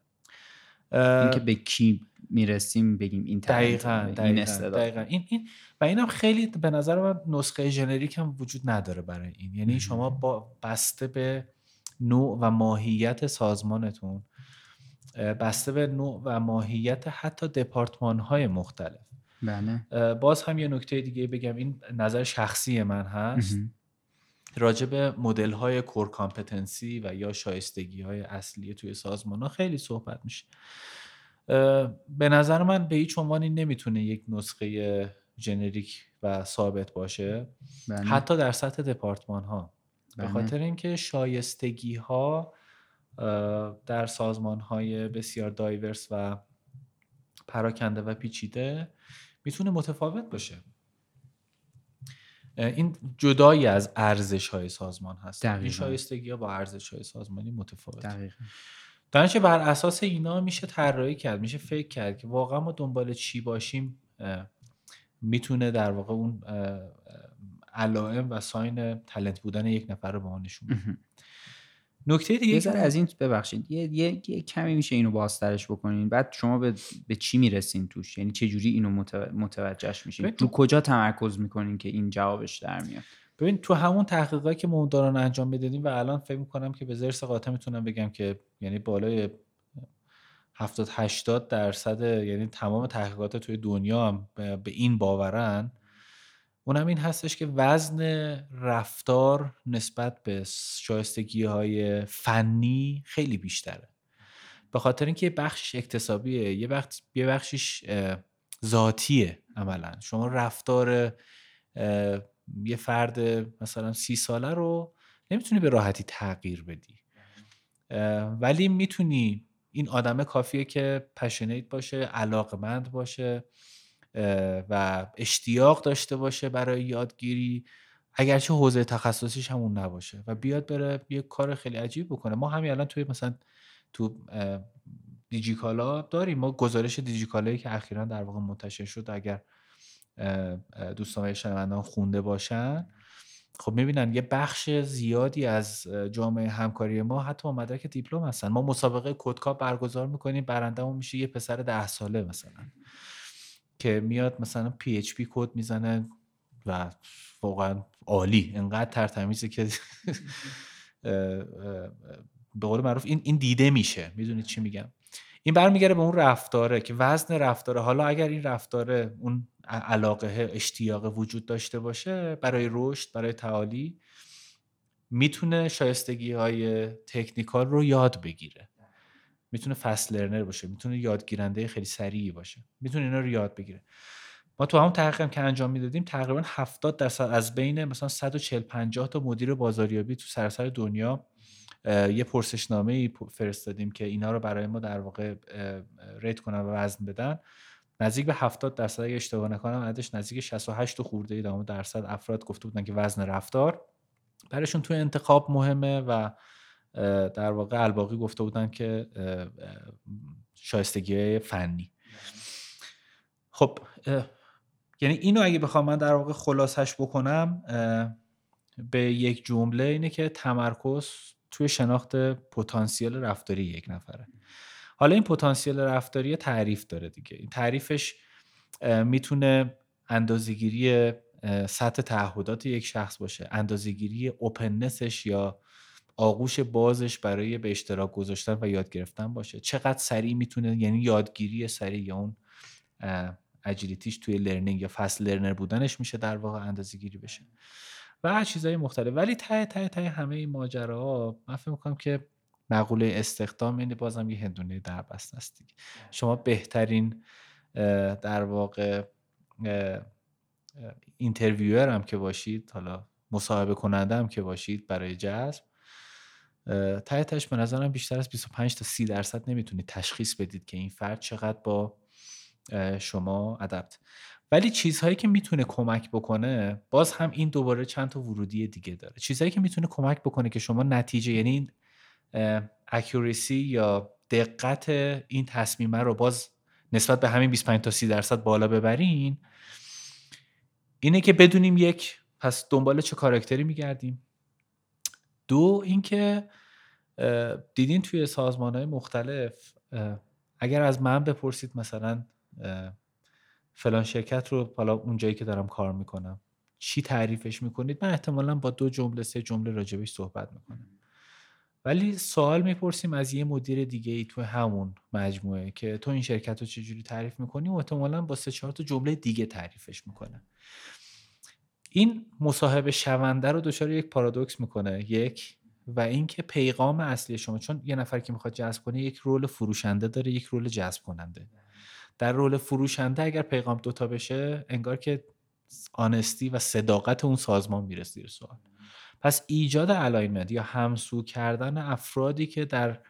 اینکه به کی می‌رسیم بگیم این دقیقا دقیقا, دقیقا. این, این و اینم خیلی به نظر من نسخه ژنریک هم وجود نداره برای این. یعنی شما با بسته به نوع و ماهیت سازمانتون بسته به نوع و ماهیت حتی دپارتمان های مختلف. بله. باز هم یه نکته دیگه بگم. این نظر شخصی من هست. راجع به مدل های کور کامپتنسی و یا شایستگی های اصلی توی سازمان ها خیلی صحبت میشه. به نظر من به هیچ عنوانی نمی‌تونه یک نسخه جنریک و ثابت باشه. بله. حتی در سطح دپارتمان ها به بله. خاطر اینکه شایستگی ها در سازمان های بسیار دایورس و پراکنده و پیچیده می‌تونه متفاوت باشه. این جدایی از ارزش های سازمان هست. این شایستگی ها با ارزش های سازمانی متفاوت دانش بر اساس اینا میشه طراحی کرد میشه فکر کرد که واقعا ما دنبال چی باشیم می‌تونه در واقع اون علائم و ساین تلنت بودن یک نفر رو به ما نشون نکته دیگه یه از این ببخشید. یه،, یه،, یه, کمی میشه اینو بازترش بکنین. بعد شما به, به چی می‌رسین توش؟ یعنی چه جوری اینو متوجهش میشین؟ رو کجا تمرکز می‌کنین که این جوابش در میاد؟ ببین تو همون تحقیقاتی که ما دارن انجام می‌دادیم و الان فکر می‌کنم که به زرس قاطع می‌تونم بگم که یعنی بالای 70 80 درصد یعنی تمام تحقیقات توی دنیا هم به این باورن. اونم این هستش که وزن رفتار نسبت به شایستگی های فنی خیلی بیشتره. به خاطر اینکه یه بخش اکتسابیه یه بخش یه بخشش ذاتیه عملا. شما رفتار یه فرد مثلا سی ساله رو نمی‌تونی به راحتی تغییر بدی. ولی می‌تونی این آدمه کافیه که پشنیت باشه علاقمند باشه و اشتیاق داشته باشه برای یادگیری اگرچه حوزه تخصصیش همون نباشه و بیاد بره یه کار خیلی عجیب بکنه. ما همین الان توی مثلا تو دیجیکالا داریم. ما گزارش دیجیکالایی که اخیرا در واقع منتشر شد اگر دوستان شنوندان خونده باشن خب می‌بینن یه بخش زیادی از جامعه همکاری ما حتی مدرک دیپلم هستن. ما مسابقه کدکاپ برگزار می‌کنیم برندهمون میشه یه پسر ده ساله مثلا که میاد مثلا PHP کد می‌زنه و واقعا عالی. انقدر ترتمیزه که به قول معروف این این دیده میشه. می‌دونید چی میگم؟ این برمیگرده به اون رفتاره که وزن رفتاره. حالا اگر این رفتاره اون علاقه اشتیاق وجود داشته باشه برای رشد برای تعالی می‌تونه شایستگی های تکنیکال رو یاد بگیره. می‌تونه فست لرنر باشه می‌تونه یادگیرنده خیلی سریعی باشه. می‌تونه اینا رو یاد بگیره. ما تو همون تحقیقم که انجام می‌دادیم تقریبا 70 درصد از بین مثلا 140 50 تا مدیر بازاریابی تو سراسر دنیا یه پرسشنامه فرستادیم که اینا رو برای ما در واقع ریت کنن و وزن بدن. نزدیک به 70 درصد اگه اشتباه نکنم عددش نزدیک 68 خورده ای درصد افراد گفته بودن که وزن رفتار. برایشون توی انتخاب مهمه و در واقع الباقی گفته بودن که شایستگی فنی. خب یعنی اینو اگه بخوام من در واقع خلاصش بکنم به یک جمله اینه که تمرکز توی شناخت پتانسیل رفتاری یک نفره. حالا این پتانسیل رفتاری تعریف داره دیگه. این تعریفش می‌تونه اندازهگیری سطح تعهدات یک شخص باشه اندازهگیری اوپننسش یا آغوش بازش برای به اشتراک گذاشتن و یاد گرفتن باشه. چقدر سریع می‌تونه یعنی یادگیری سریع یا اون اجیلیتیش توی لرنینگ یا فصل لرنر بودنش میشه در واقع اندازه گیری بشه. و چیزهای مختلف. ولی ته ته ته همه این ماجراها من فکر می‌کنم که مقوله استخدام این بازم یه هندونه در بست است دیگه شما بهترین در واقع اینترویور هم که باشید حالا مصاحبه کننده هم که باشید برای جذب ته تش به نظرم بیشتر از 25 تا 30 درصد نمی‌تونید تشخیص بدید که این فرد چقدر با شما ادپت ولی چیزهایی که می‌تونه کمک بکنه باز هم این دوباره چند تا ورودی دیگه داره. چیزهایی که می‌تونه کمک بکنه که شما نتیجه یعنی اکوریسی یا دقت این تصمیمه رو باز نسبت به همین 25 تا 30 درصد بالا ببرین اینه که بدونیم یک پس دنبال چه کارکتری میگردیم. دو اینکه دیدین توی سازمان های مختلف اگر از من بپرسید مثلا فلان شرکت رو حالا اونجایی که دارم کار می‌کنم. چی تعریفش می‌کنید؟ من احتمالا با دو جمله سه جمله راجبش صحبت می‌کنم. ولی سوال می‌پرسیم از یه مدیر دیگه ای تو همون مجموعه که تو این شرکت رو چجوری تعریف می‌کنی؟ و احتمالا با سه چهار تا جمله دیگه تعریفش می‌کنه. این مصاحبه شونده رو دچار یک پارادوکس می‌کنه. یک و اینکه پیغام اصلی شما چون یه نفر که می‌خواد جذب کنه یک رول فروشنده داره یک رول جذب کننده در رول فروشنده اگر پیغام دوتا بشه انگار که آنستی و صداقت اون سازمان میره زیر سوال. پس ایجاد alignment یا همسو کردن افرادی که در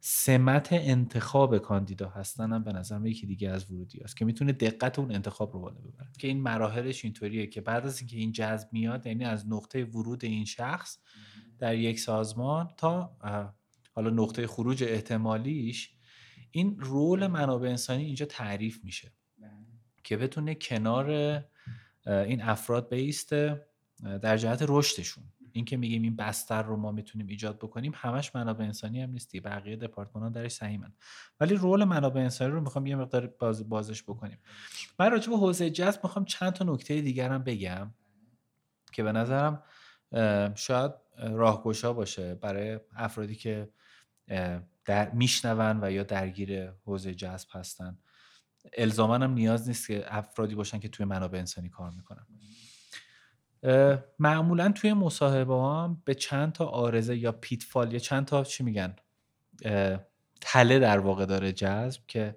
سمت انتخاب کاندیدا هستن هم به نظر یکی دیگه از ورودی هاست که می‌تونه دقت اون انتخاب رو بالا ببره. که این مراحلش اینطوریه که بعد از اینکه این جذب میاد یعنی از نقطه ورود این شخص در یک سازمان تا حالا نقطه خروج احتمالیش این role منابع انسانی اینجا تعریف میشه. بله. که بتونه کنار این افراد بیسته در جهت رشدشون. این که میگیم این بستر رو ما می‌تونیم ایجاد بکنیم همش منابع انسانی هم نیستی بقیه دپارتمان درش سهیمن ولی رول منابع انسانی رو می‌خوام یه مقدار باز بازش بکنیم. من راجع به حوزه جذب می‌خوام چند تا نکته دیگر هم بگم که به نظرم شاید راهگشا باشه برای افرادی که در میشنون و یا درگیر حوزه جذب هستن. الزاما هم نیاز نیست که افرادی باشن که توی منابع انسانی کار می‌کنن. معمولا توی مصاحبه هم به چند تا آرزه یا پیتفال یا چند تا چی میگن تله در واقع داره جذب که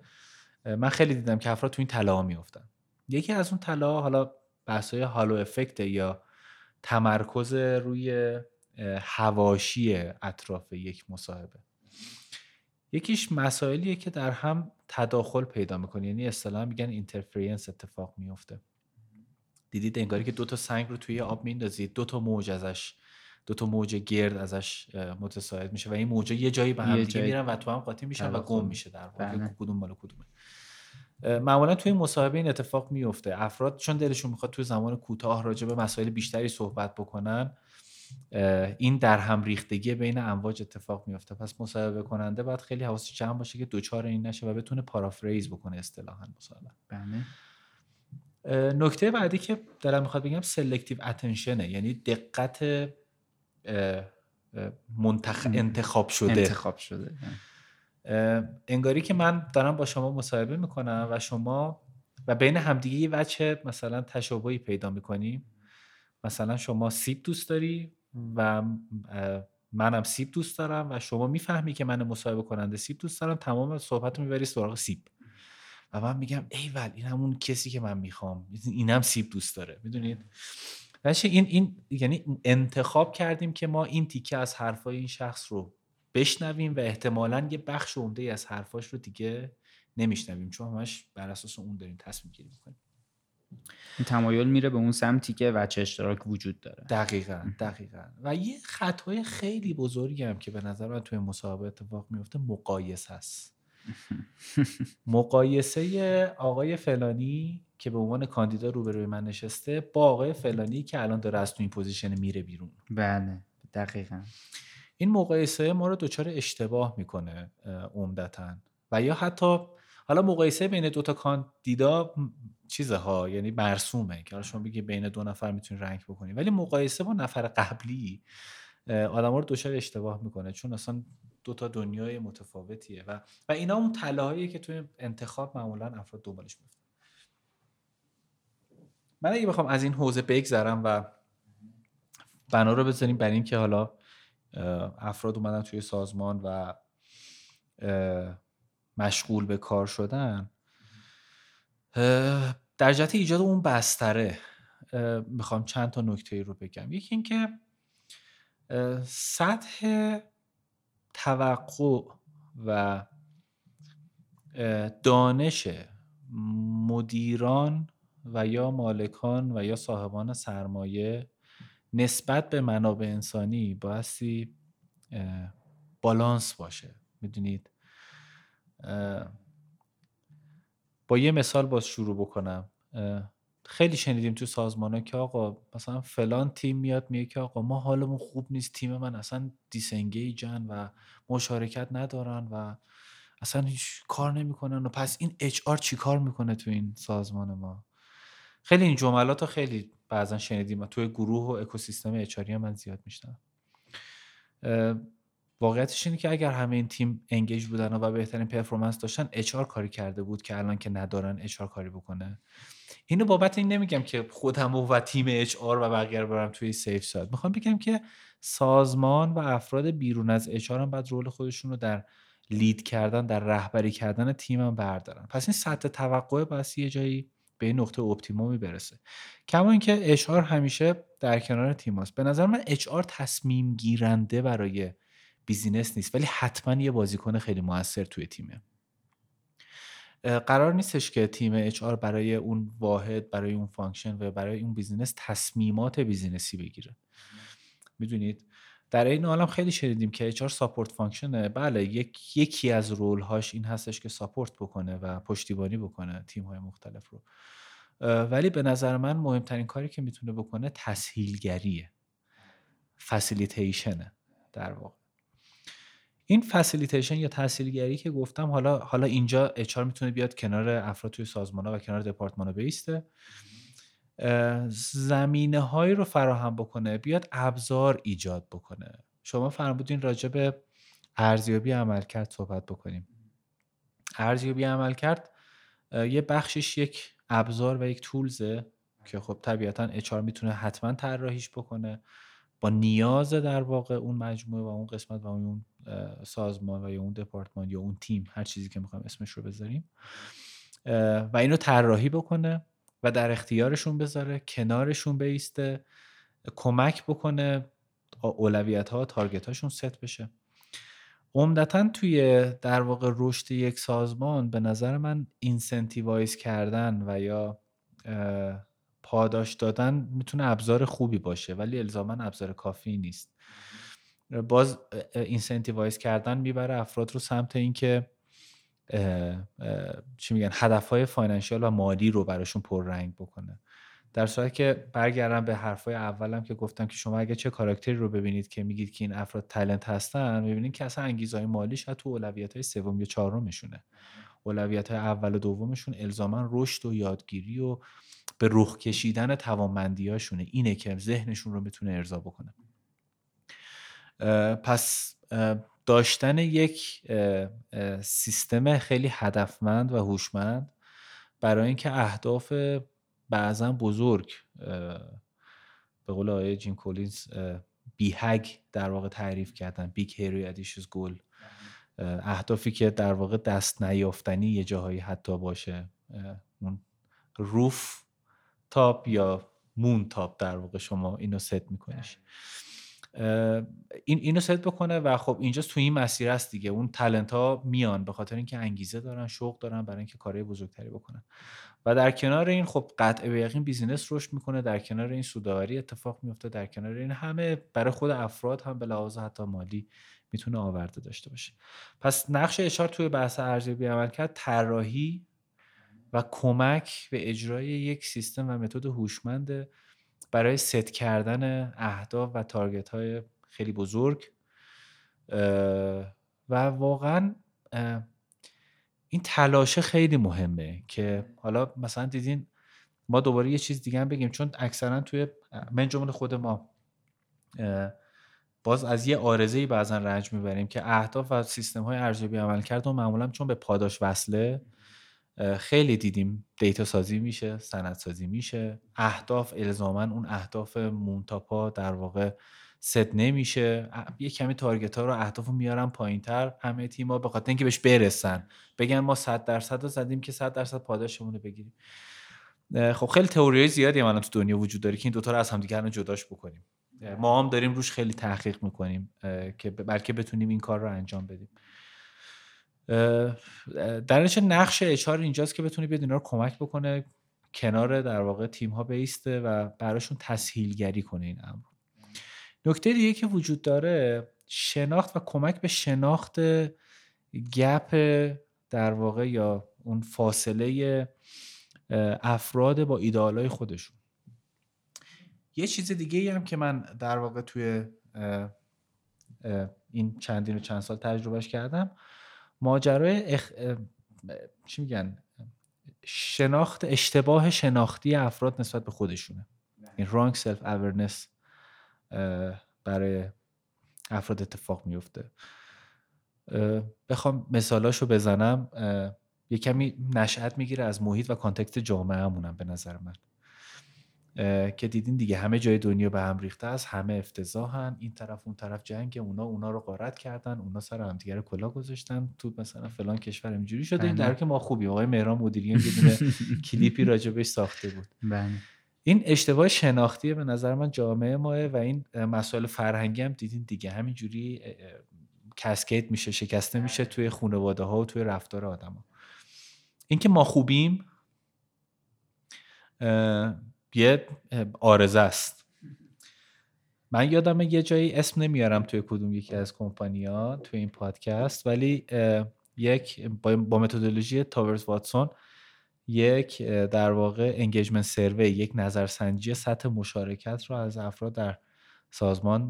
من خیلی دیدم که افراد توی این تله ها میفتن یکی از اون تله ها حالا بحثای هالو افکت یا تمرکز روی هواشی اطراف یک مصاحبه. یکیش مسائلیه که در هم تداخل پیدا می‌کنه. یعنی اصطلاحا میگن اینترفرنس اتفاق میفته دیدید انگاری که دو تا سنگ رو توی آب میندازید دو تا موج ازش دو تا موج گرد ازش متساعد میشه و این موجا یه جایی به هم دیگه میرن و تو هم قاطی میشن و گم میشه در واقع. بله. کدوم مال کدومه. معمولا توی مصاحبه این اتفاق میفته افراد چون دلشون می‌خواد توی زمان کوتاه راجع به مسائل بیشتری صحبت بکنن این در هم ریختگی بین امواج اتفاق میفته پس مصاحبه کننده باید خیلی حواسش جمع باشه که دوچار این نشه و بتونه پارافریز بکنه اصطلاحا مصاحبه. بله. نکته بعدی که دارم می‌خواد بگم سلکتیو اتنشنه یعنی دقت منتخ... انتخاب شده. انتخاب شده. انگاری که من دارم با شما مصاحبه می‌کنم و شما و بین همدیگه یه وچه مثلا تشابهی پیدا می‌کنیم مثلا شما سیب دوست داری و منم سیب دوست دارم و شما می‌فهمی که من مصاحبه کننده سیب دوست دارم تمام صحبت رو می‌بری سراغ سیب. و من میگم ایول این همون کسی که من می‌خوام اینم سیب دوست داره. می‌دونید؟ این این یعنی انتخاب کردیم که ما این تیکه از حرفای این شخص رو بشنویم و احتمالا یه بخش عمده از حرفاش رو دیگه نمیشنویم چون همش بر اساس اون داریم تصمیم گیری می‌کنیم. این تمایل میره به اون سمتی که وچه اشتراک وجود داره. دقیقا دقیقا. و یه خطای خیلی بزرگی هم که به نظر من توی مسابقه اتفاق میفته مقایسه هست مقایسه آقای فلانی که به عنوان کاندیدا روبروی من نشسته با آقای فلانی که الان داره از تو این پوزیشن میره بیرون. بله دقیقا. این مقایسه ما رو دچار اشتباه می‌کنه عمدتا. و یا حتی حالا مقایسه بین دوتا کاندیدا چیزه ها یعنی مرسومه که شما بگی بین دو نفر می‌تونی رنگ بکنی. ولی مقایسه با نفر قبلی آدم رو دچار اشتباه می‌کنه چون اصلا دو تا دنیای متفاوتیه و و اینا اون تلاهایی که توی انتخاب معمولا افراد دنبالش میفتن من اگه بخوام از این حوزه بگذرم و بنا رو بذاریم بر اینکه حالا افراد اومدن توی سازمان و مشغول به کار شدن. در جهت ایجاد اون بستره می‌خوام چند تا نکته رو بگم. یکی اینکه سطح توقع و دانش مدیران و یا مالکان و یا صاحبان سرمایه نسبت به منابع انسانی بایستی بالانس باشه. می‌دونید؟ با یه مثال باز شروع بکنم. خیلی شنیدیم تو سازمان که آقا مثلا فلان تیم میاد میگه که آقا ما حالمون خوب نیست تیم من اصلا دیسنگیجن و مشارکت ندارن و اصلا هیچ کار نمی‌کنن و پس این اچ آر چی کار می‌کنه تو این سازمان ما؟ خیلی این جملات رو خیلی بعضا شنیدیم توی گروه و اکوسیستم اچ من زیاد میشنم واقعیتش اینه که اگر همه این تیم engage بودن و بهترین performance داشتن HR کاری کرده بود که الان که ندارن HR کاری بکنه. اینو بابت این نمیگم که خودم و, تیم HR و بقیه رو برم توی safe side می‌خوام بگم که سازمان و افراد بیرون از HR هم باید role خودشون رو در lead کردن در رهبری کردن تیم هم بردارن. پس این سطح توقع باید یه جایی به این نقطه optimum ی برسه. کما اینکه HR همیشه در کنار تیم هست. به نظر من HR تصمیم گیرنده برای business نیست ولی حتما یه بازیکن خیلی موثر توی تیمه. قرار نیستش که تیم HR برای اون واحد برای اون function و برای اون business تصمیمات business ی بگیره. می‌دونید؟ در این عالم خیلی شنیدیم که HR support function ه. بله یک یکی از role هاش این هستش که support بکنه و پشتیبانی بکنه تیم های مختلف رو. ولی به نظر من مهمترین کاری که می‌تونه بکنه تسهیلگریه. فسیلیتیشنه در واقع. این فسیلیتیشن یا تحصیلگری که گفتم حالا حالا اینجا اچ می‌تونه بیاد کنار افراد توی سازمان ها و کنار دپارتمان ها بیسته. زمینه هایی رو فراهم بکنه بیاد ابزار ایجاد بکنه. شما فرمودین راجع به ارزیابی عملکرد صحبت بکنیم. ارزیابی عملکرد یه بخشش یک ابزار و یک تولزه که خب طبیعتا HR می‌تونه حتما طراحیش بکنه. با نیاز در واقع اون مجموعه و اون قسمت و اون سازمان و یا اون دپارتمان یا اون تیم هر چیزی که می‌خوایم اسمش رو بذاریم. و اینو طراحی بکنه و در اختیارشون بذاره کنارشون بایسته کمک بکنه اولویت ها target هاشون ست بشه. عمدتا توی در واقع رشد یک سازمان به نظر من incentivize کردن و یا پاداش دادن می‌تونه ابزار خوبی باشه ولی الزاما ابزار کافی نیست. باز incentivize کردن می‌بره افراد رو سمت اینکه چی میگن هدف های financial و مالی رو براشون پررنگ بکنه. در صورتی که برگردم به حرفای اولم که گفتم که شما اگه چه کاراکتری رو ببینید که میگید که این افراد talent هستن می‌بینید که اصلا انگیزه های مالی شاید تو اولویت های سوم یا چهارمشونه. اولویت های اول و دومشون الزاما رشد و یادگیری و به رخ کشیدن توانمندیاشونه اینه که ذهنشون رو می‌تونه ارضا بکنه. پس داشتن یک سیستم خیلی هدفمند و هوشمند برای اینکه اهداف بعضا بزرگ به قول آقای جیم کولینز BHAG در واقع تعریف کردن. Big Hairy Audacious Goal اهدافی که در واقع دست نیافتنی یه جاهایی حتی باشه. اون rooftop یا moon top در واقع شما اینو ست میکنیش. این اینو ست بکنه و خب اینجا تو این مسیر است دیگه. اون talent ها میان به خاطر اینکه انگیزه دارن شوق دارن برای اینکه کارهای بزرگتری بکنن. و در کنار این خب قطع به یقین business رشد می‌کنه در کنار این سوداوری اتفاق میفته در کنار این همه برای خود افراد هم به لحاظ حتی مالی می‌تونه آورده داشته باشه. پس نقش اشار توی بحث ارزیابی عملکرد طراحی و کمک به اجرای یک سیستم و متد هوشمند برای ست کردن اهداف و تارگت های خیلی بزرگ و واقعا این تلاشه خیلی مهمه که حالا مثلا دیدین ما دوباره یه چیز دیگه هم بگیم. چون اکثرا توی من جمله خود ما باز از یه آرزه ای بعضا رنج می‌بریم که اهداف و سیستم های ارزیابی عمل کرد و معمولا چون به پاداش وصله خیلی دیدیم دیتا سازی میشه سند سازی میشه. اهداف الزاما اون اهداف مونتاپا در واقع ست نمیشه. یه کمی تارگت ها رو اهداف رو میارن پایین تر همه تیما به خاطر اینکه بهش برسن بگن ما 100 درصد رو زدیم که 100 درصد پاداشمون رو بگیریم. خب خیلی تئوری زیادی الان تو دنیا وجود داره که این دوتا رو از همدیگه جداش بکنیم. ما هم داریم روش خیلی تحقیق می‌کنیم که بلکه بتونیم این کار رو انجام بدیم. در نقش اچار اینجاست که بتونی بیاد رو کمک بکنه کنار در واقع تیم ها بیسته و براشون تسهیلگری کنه این امر. نکته دیگه که وجود داره شناخت و کمک به شناخت گپ در واقع یا اون فاصله افراد با ایدئالای خودشون. یه چیز دیگه هم که من در واقع توی این چندین و چند سال تجربهش کردم ماجرای اخ... چی میگن؟ شناخت اشتباه شناختی افراد نسبت به خودشونه. این wrong self awareness برای افراد اتفاق میفته بخوام مثالاشو بزنم. یه کمی نشأت می‌گیره از محیط و context جامعه همونم به نظر من. که دیدین دیگه همه جای دنیا به هم ریخته است همه افتضاحن. این طرف اون طرف جنگ اونا اونا رو غارت کردن اونا سر همدیگه کلاه گذاشتن. تو مثلا فلان کشور اینجوری شده. این در بله. که ما خوبی آقای مهران مدیری یه دونه کلیپی راجبش ساخته بود. بله. این اشتباه شناختی به نظر من جامعه ماست و این مسائل فرهنگی هم دیدین دیگه. همینجوری cascade میشه شکسته میشه توی خانواده ها و توی رفتار آدما. اینکه ما خوبیم یه عارضه است. من یادم یه جایی اسم نمیارم توی کدوم یکی از کمپانیا توی این پادکست ولی یک با متدولوژی Towers Watson یک در واقع engagement survey یک نظرسنجی سطح مشارکت رو از افراد در سازمان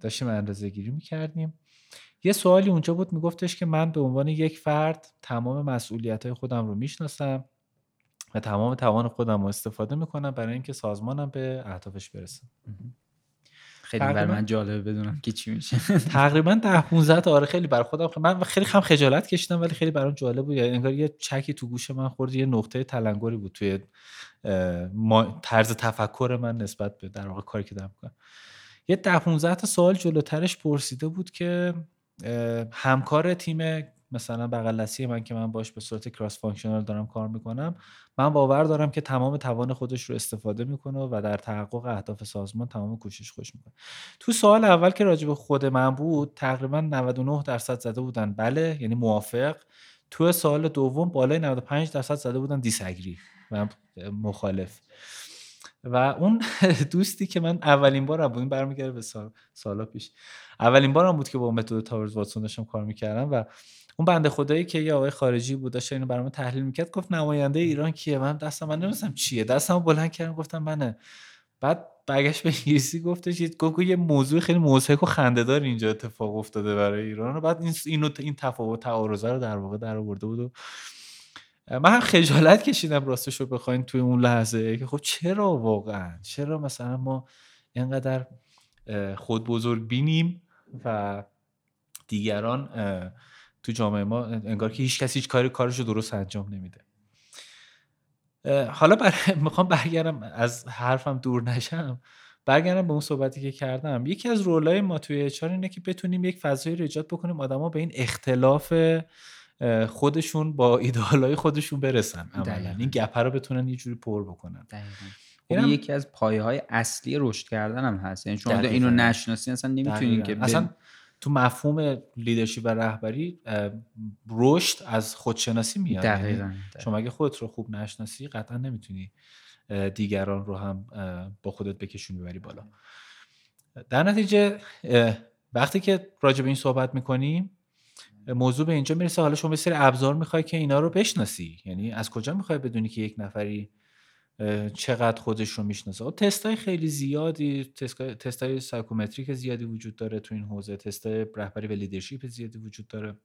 داشتیم اندازه گیری می‌کردیم. یه سوالی اونجا بود میگفتش که من به عنوان یک فرد تمام مسئولیت های خودم رو می‌شناسم. و تمام توان خودم رو استفاده می‌کنم برای اینکه سازمانم به اهدافش برسه. خیلی برای من جالبه بدونم که چی میشه. تقریبا ده 15 آره خیلی برای خودم من خیلی خم خجالت کشیدم ولی خیلی برام جالب بود. یعنی انگار یه چکی تو گوش من خورد یه نقطه تلنگری بود توی طرز تفکر من نسبت به در واقع کاری که دارم می‌کنم. یه ده 15 تا سوال جلوترش پرسیده بود که همکار تیم مثلا بغل من که من باهاش به صورت cross functional دارم کار می‌کنم من باور دارم که تمام توان خودش رو استفاده می‌کنه و در تحقق اهداف سازمان تمام کوشش خودش می‌کنه. تو سوال اول که راجع به خود من بود تقریبا 99 درصد زده بودن. بله یعنی موافق. تو سوال دوم بالای 95 درصد زده بودن disagree و مخالف. و اون دوستی که من اولین بارم بود این برمیگرده به سال سالا پیش. اولین بارم بود که با متد تاورز واتسون داشتم کار می‌کردم و اون بنده خدایی که یه آقای خارجی بود داشت اینو برام تحلیل می‌کرد گفت نماینده ایران کیه؟ من دستم من نمیستم چیه. دستم بلند کردم گفتم منه بعد برگشت به انگلیسی گفتش گفت یه موضوع خیلی موضوع و خندهدار اینجا اتفاق افتاده برای ایران و بعد این اینو این تفاوت تعارضه رو در واقع در آورده بود و من خجالت کشیدم راستش رو بخواین توی اون لحظه که خب چرا واقعا؟ چرا مثلا ما اینقدر خود بزرگ بینیم و دیگران تو جامعه ما انگار که هیچ کسی هیچ کاری کارش رو درست انجام نمیده. حالا بر... می‌خوام برگردم از حرفم دور نشم. برگردم به اون صحبتی که کردم. یکی از رولای ما توی اچار اینه که بتونیم یک فضایی رو ایجاد بکنیم آدما به این اختلاف خودشون با ایدئالای خودشون برسن عملا. این گپه رو بتونن یه جوری پر بکنن. خب یکی از پایه های اصلی رشد کردن هم هست. یعنی شما اینو نشناسی اصلا نمی‌تونین که اصلا تو مفهوم لیدرشپ و رهبری رشد از خودشناسی میاد. یعنی شما اگه خودت رو خوب نشناسی قطعا نمی‌تونی دیگران رو هم با خودت بکشون ببری بالا. در نتیجه وقتی که راجع به این صحبت می‌کنیم موضوع به اینجا می‌رسه. حالا شما سری ابزار می‌خوای که اینا رو بشناسی. یعنی از کجا می‌خوای بدونی که یک نفری چقدر خودش رو می‌شناسه. تست های خیلی زیادی تست های psychometric زیادی وجود داره تو این حوزه. تست رهبری و leadership زیادی وجود داره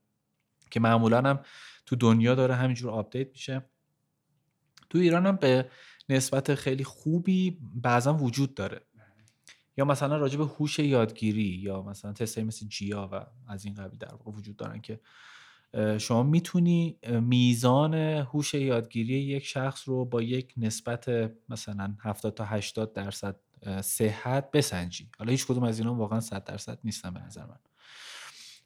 که معمولا هم تو دنیا داره همینجور update میشه. تو ایران هم به نسبت خیلی خوبی بعضا وجود داره. یا مثلا راجع به هوش یادگیری یا مثلا تستای مثل جیا و از این قبیل در واقع وجود دارن که شما می‌تونی میزان هوش یادگیری یک شخص رو با یک نسبت مثلا 70 تا 80 درصد صحت بسنجی. حالا هیچ کدوم از اینا واقعا 100 درصد نیستن به نظر من.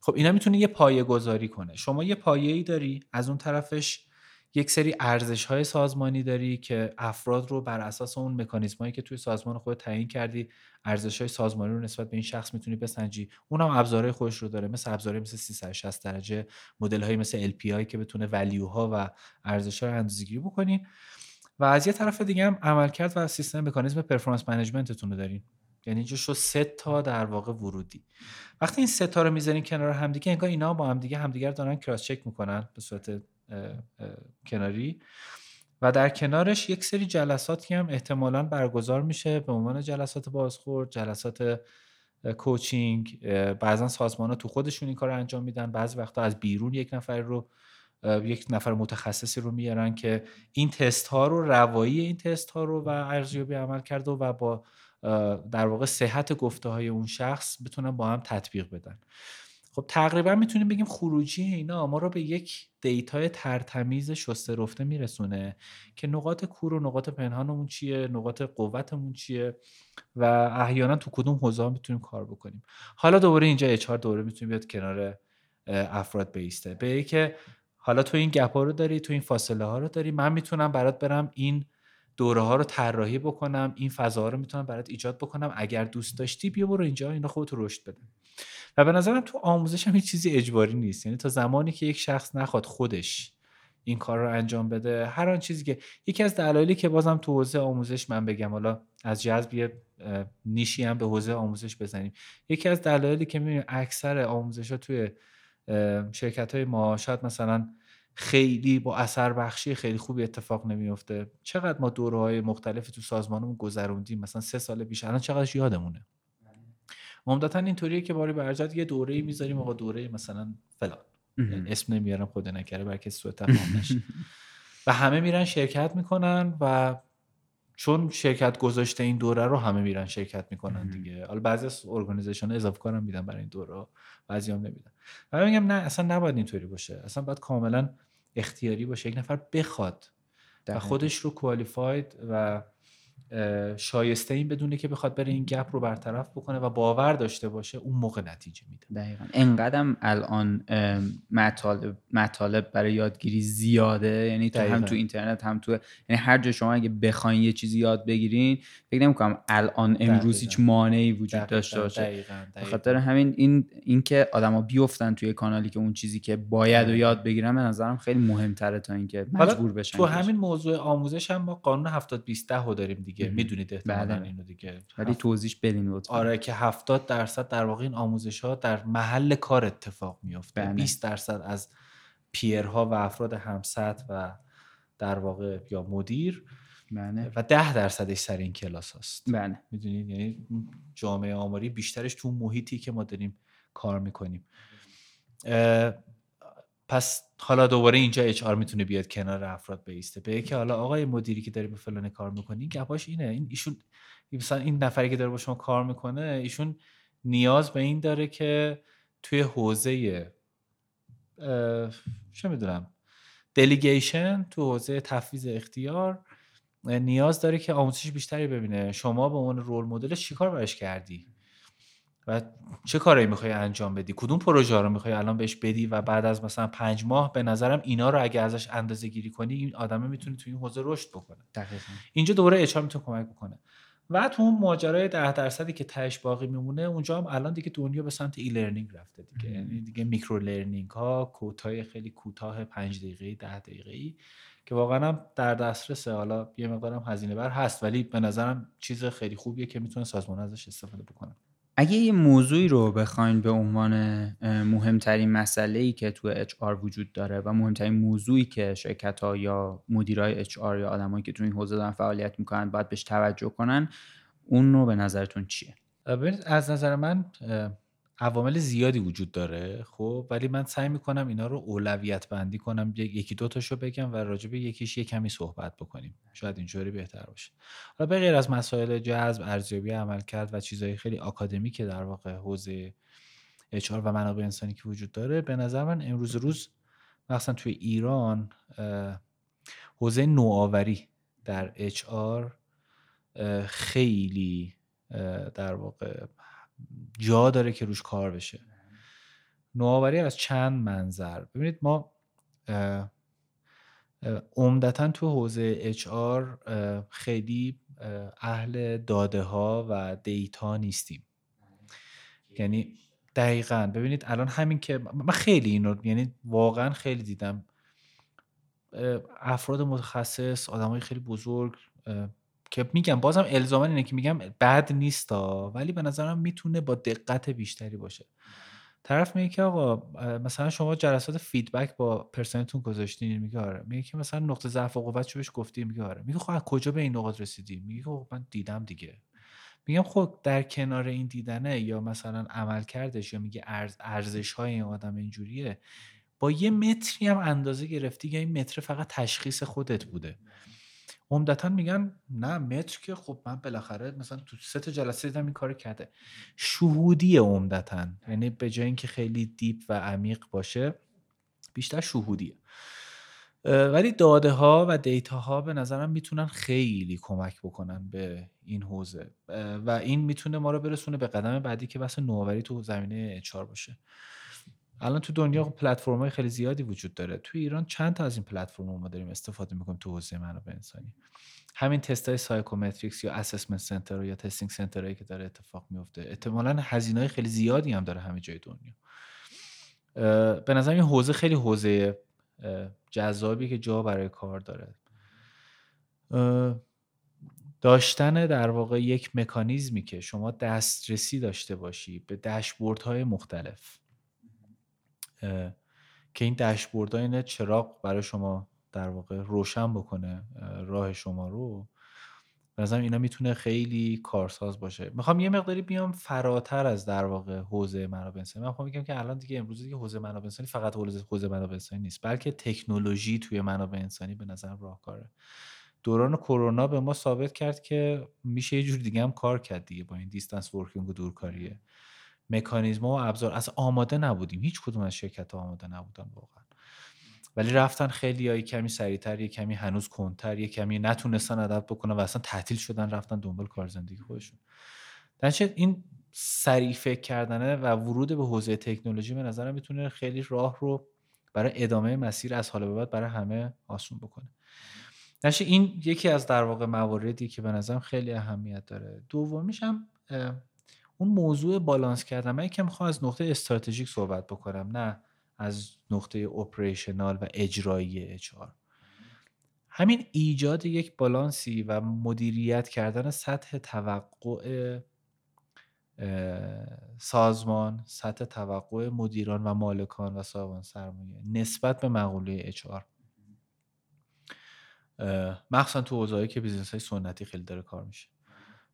خب اینا می‌تونه یه پایه گذاری کنه شما یه پایه ای داری از اون طرفش یک سری ارزش های سازمانی داری که افراد رو بر اساس اون مکانیزم هایی که توی سازمان خود تعیین کردی ارزش های سازمانی رو نسبت به این شخص می‌تونی بسنجی. اون هم ابزارهای خودش رو داره مثل ابزارهای مثل 360 درجه مدل های مثل LPI که بتونه ولیو ها و ارزش ها رو اندازه‌گیری بکنی. و از یه طرف دیگه هم عملکرد و سیستم مکانیزم پرفورمنس منیجمنتتون رو دارین. یعنی اینجا شو سه تا در واقع ورودی. وقتی این سه تا رو می‌ذارین کنار همدیگه انگار اینا با همدیگه همدیگه دارن کراس چک می‌کنن به صورت کناری. و در کنارش یک سری جلساتی هم احتمالا برگزار میشه. به عنوان جلسات بازخورد جلسات coaching. بعضا سازمان ها تو خودشون این کار رو انجام میدن. بعضی وقتا از بیرون یک نفر رو یک نفر متخصصی رو میارن که این تست ها رو روایی این تست ها رو و ارزیابی عمل کرده و با در واقع صحت گفته های اون شخص بتونن با هم تطبیق بدن. خب تقریبا می‌تونیم بگیم خروجی اینا ما رو به یک data ی ترتمیز شسته رفته میرسونه که نقاط کور و نقاط پنهانمون چیه نقاط قوتمون چیه و احیانا تو کدوم حوزه می‌تونیم کار بکنیم. حالا دوباره اینجا اچ دوباره می‌تونیم بیاد کنار افراد بیسته. به که حالا تو این گپ ها رو داری تو این فاصله ها رو داری من می‌تونم برات برم این دوره ها رو طراحی بکنم این فضا رو می‌تونم برات ایجاد بکنم. اگر دوست داشتی بیا برو اینجا اینا خودت رشد بده. و به نظرم تو آموزش هم هیچ چیزی اجباری نیست. یعنی تا زمانی که یک شخص نخواد خودش این کار رو انجام بده هر آن چیزی که یکی از دلایلی که بازم تو حوزه آموزش من بگم حالا از جذب یه نیشی هم به حوزه آموزش بزنیم. یکی از دلایلی که می‌بینیم اکثر آموزش ها توی شرکت های ما شاید مثلا خیلی با اثر بخشی خیلی خوبی اتفاق نمیفته چقدر ما دوره های مختلفی تو سازمانمون گذروندیم؟ مثلا سه سال پیش الان چقدر یادمونه؟ عمدتا اینطوریه که باری برجت یه دوره می‌ذاریم آقا دوره مثلا فلان. یعنی اسم نمیارم خود نکره کسی سوء تفاهم نشه و همه میرن شرکت می‌کنن و چون شرکت گذاشته این دوره رو همه میرن شرکت می‌کنن دیگه. حالا بعضی از ارگانیزیشن اضافه کارم میدن برای این دوره بعضی هم نمیدن. و میگم نه اصلا نباید اینطوری باشه. اصلا باید کاملا اختیاری باشه. یک نفر بخواد و خودش رو کوالیفاید و شایسته این بدونه که بخواد بره این گپ رو برطرف بکنه و باور داشته باشه اون موقع نتیجه میده. دقیقا. انقدرم الان مطالب, مطالب برای یادگیری زیاده. یعنی تو هم تو اینترنت هم تو یعنی هر جا شما اگه بخواین یه چیزی یاد بگیرین فکر نمی‌کنم الان امروز هیچ مانعی وجود داشته باشه. به خاطر همین این اینکه آدما بیفتن توی کانالی که اون چیزی که باید و یاد بگیرن به نظرم خیلی مهمتره تا اینکه مجبور بشن تو همین موضوع آموزش هم ما قانون 70 20 داریم دیگه. دیگه می‌دونید احتمالاً بله. اینو دیگه ولی توضیح بدین لطفا آره که 70 درصد در واقع این آموزش ها در محل کار اتفاق میفته بله. 20 درصد از پیرها و افراد همسط و در واقع یا مدیر بله. و ده درصدش سر این کلاس هست بله. می‌دونید یعنی جامعه آماری بیشترش تو محیطی که ما داریم کار می‌کنیم پس حالا دوباره اینجا اچ آر می‌تونه بیاد کنار افراد بیسته. به که حالا آقای مدیری که داری به فلان کار می‌کنی گپاش اینه. این ایشون مثلا این نفری که داره با شما کار می‌کنه ایشون نیاز به این داره که توی حوزه چه می‌دونم دلیگیشن تو حوزه تفویض اختیار نیاز داره که آموزش بیشتری ببینه. شما به عنوان رول مدلش چیکار براش کردی؟ و چه کاری می‌خوای انجام بدی؟ کدوم پروژه رو می‌خوای الان بهش بدی و بعد از مثلا پنج ماه به نظرم اینا رو اگه ازش اندازه گیری کنی این آدمه می‌تونه توی این حوزه رشد بکنه. اینجا دوباره HR می‌تونه کمک بکنه. و تو اون ماجرای ده درصدی که تهش باقی میمونه اونجا هم الان دیگه دنیا به سمت e-learning رفته دیگه. یعنی دیگه micro learning ها کوتاه خیلی کوتاه 5 دقیقه 10 دقیقه که واقعا هم در دسترس حالا یه مقدارم هزینه بر هست ولی به نظرم چیز خیلی خوبیه که می‌تونه سازمان ازش استفاده بکنه. اگه یه موضوعی رو بخواین به عنوان مهمترین مسئله ای که تو HR وجود داره و مهمترین موضوعی که شرکت ها یا مدیرای HR یا آدمایی که تو این حوزه دارن فعالیت می‌کنن باید بهش توجه کنن اون رو به نظرتون چیه؟ از نظر من عوامل زیادی وجود داره خب؟ ولی من سعی می‌کنم اینا رو اولویت بندی کنم یکی دو تاشو بگم و راجع به یکیش یه کمی صحبت بکنیم. شاید اینجوری بهتر باشه. حالا به غیر از مسائل جذب ارزیابی عمل کرد و چیزهای خیلی آکادمی که در واقع حوزه اچ و منابع انسانی که وجود داره به نظر من امروز روز مثلا توی ایران حوزه نوآوری در اچ خیلی در واقع جا داره که روش کار بشه. نوآوری از چند منظر. ببینید ما عمدتا تو حوزه اچ خیلی اهل داده ها و دیتا نیستیم. یعنی دقیقا. ببینید الان همین که من خیلی اینو یعنی واقعا خیلی دیدم. افراد متخصص آدمای خیلی بزرگ که میگم بازم الزاما اینه که میگم بد نیستا ولی به نظرم می‌تونه با دقت بیشتری باشه. طرف میگه که آقا مثلا شما جلسات فیدبک با پرسنلتون گذاشتین میگه آره. میگه که مثلا نقطه ضعف و قوت چه بهش گفتی میگه آره. میگه خب کجا به این نقاط رسیدی میگه خب من دیدم دیگه. میگم خب در کنار این دیدنه یا مثلا عمل کردش یا میگه ارز ارزش های این آدم اینجوریه با یه متری هم اندازه گرفتی یا این متر فقط تشخیص خودت بوده. عمدتا میگن نه متر که خب من بالاخره مثلا تو سه تا جلسه دیدم این کار کرده. شهودی عمدتا یعنی به جای اینکه خیلی دیپ و عمیق باشه بیشتر شهودیه. ولی داده ها و دیتا ها به نظرم می‌تونن خیلی کمک بکنن به این حوزه. و این می‌تونه ما رو برسونه به قدم بعدی که بحث نوآوری تو زمینه اچار باشه. الان تو دنیا پلتفرم های خیلی زیادی وجود داره. تو ایران چند تا از این پلتفرم ما داریم استفاده می‌کنیم تو حوزه منابع انسانی؟ همین تست های psychometrics یا assessment center یا testing center که داره اتفاق میفته احتمالا هزینه های خیلی زیادی هم داره همه جای دنیا. به نظر این حوزه خیلی حوزه جذابی که جا برای کار داره. داشتن در واقع یک مکانیزمی که شما دسترسی داشته باشی به دشبوردهای مختلف. که این داشبورد این چراغ برای شما در واقع روشن بکنه راه شما رو. به اینا می‌تونه خیلی کارساز باشه. می‌خوام یه مقداری بیام فراتر از در واقع حوزه منابع انسانی من می‌خوام بگم که الان دیگه امروز دیگه حوزه منابع انسانی فقط حوزه منابع انسانی نیست بلکه تکنولوژی توی منابع انسانی به نظر راهکاره. دوران کرونا به ما ثابت کرد که میشه یه جور دیگه هم کار کرد دیگه با این دیستنس ورکینگ و دورکاریه. مکانیزم و ابزار. از آماده نبودیم. هیچ کدوم از شرکت ها آماده نبودن واقعا. ولی رفتن خیلی یا کمی سریعتر یه کمی هنوز کنتر یه کمی نتونستن ادب بکنن و اصلا تعطیل شدن رفتن دنبال کار زندگی خودشون. درچه این سریع فکر کردنه و ورود به حوزه تکنولوژی به نظرم می‌تونه خیلی راه رو برای ادامه مسیر از حال به بعد برای همه آسون بکنه. درچه این یکی از در واقع مواردی که به نظرم خیلی اهمیت داره. دومیش هم اون موضوع بالانس کردن من یکم می‌خوام از نقطه استراتژیک صحبت بکنم نه از نقطه operational و اجرایی HR همین ایجاد یک بالانسی و مدیریت کردن سطح توقع سازمان سطح توقع مدیران و مالکان و صاحبان سرمایه نسبت به مقوله HR مخصوصا تو حوزه‌ای که business های سنتی خیلی داره کار میشه.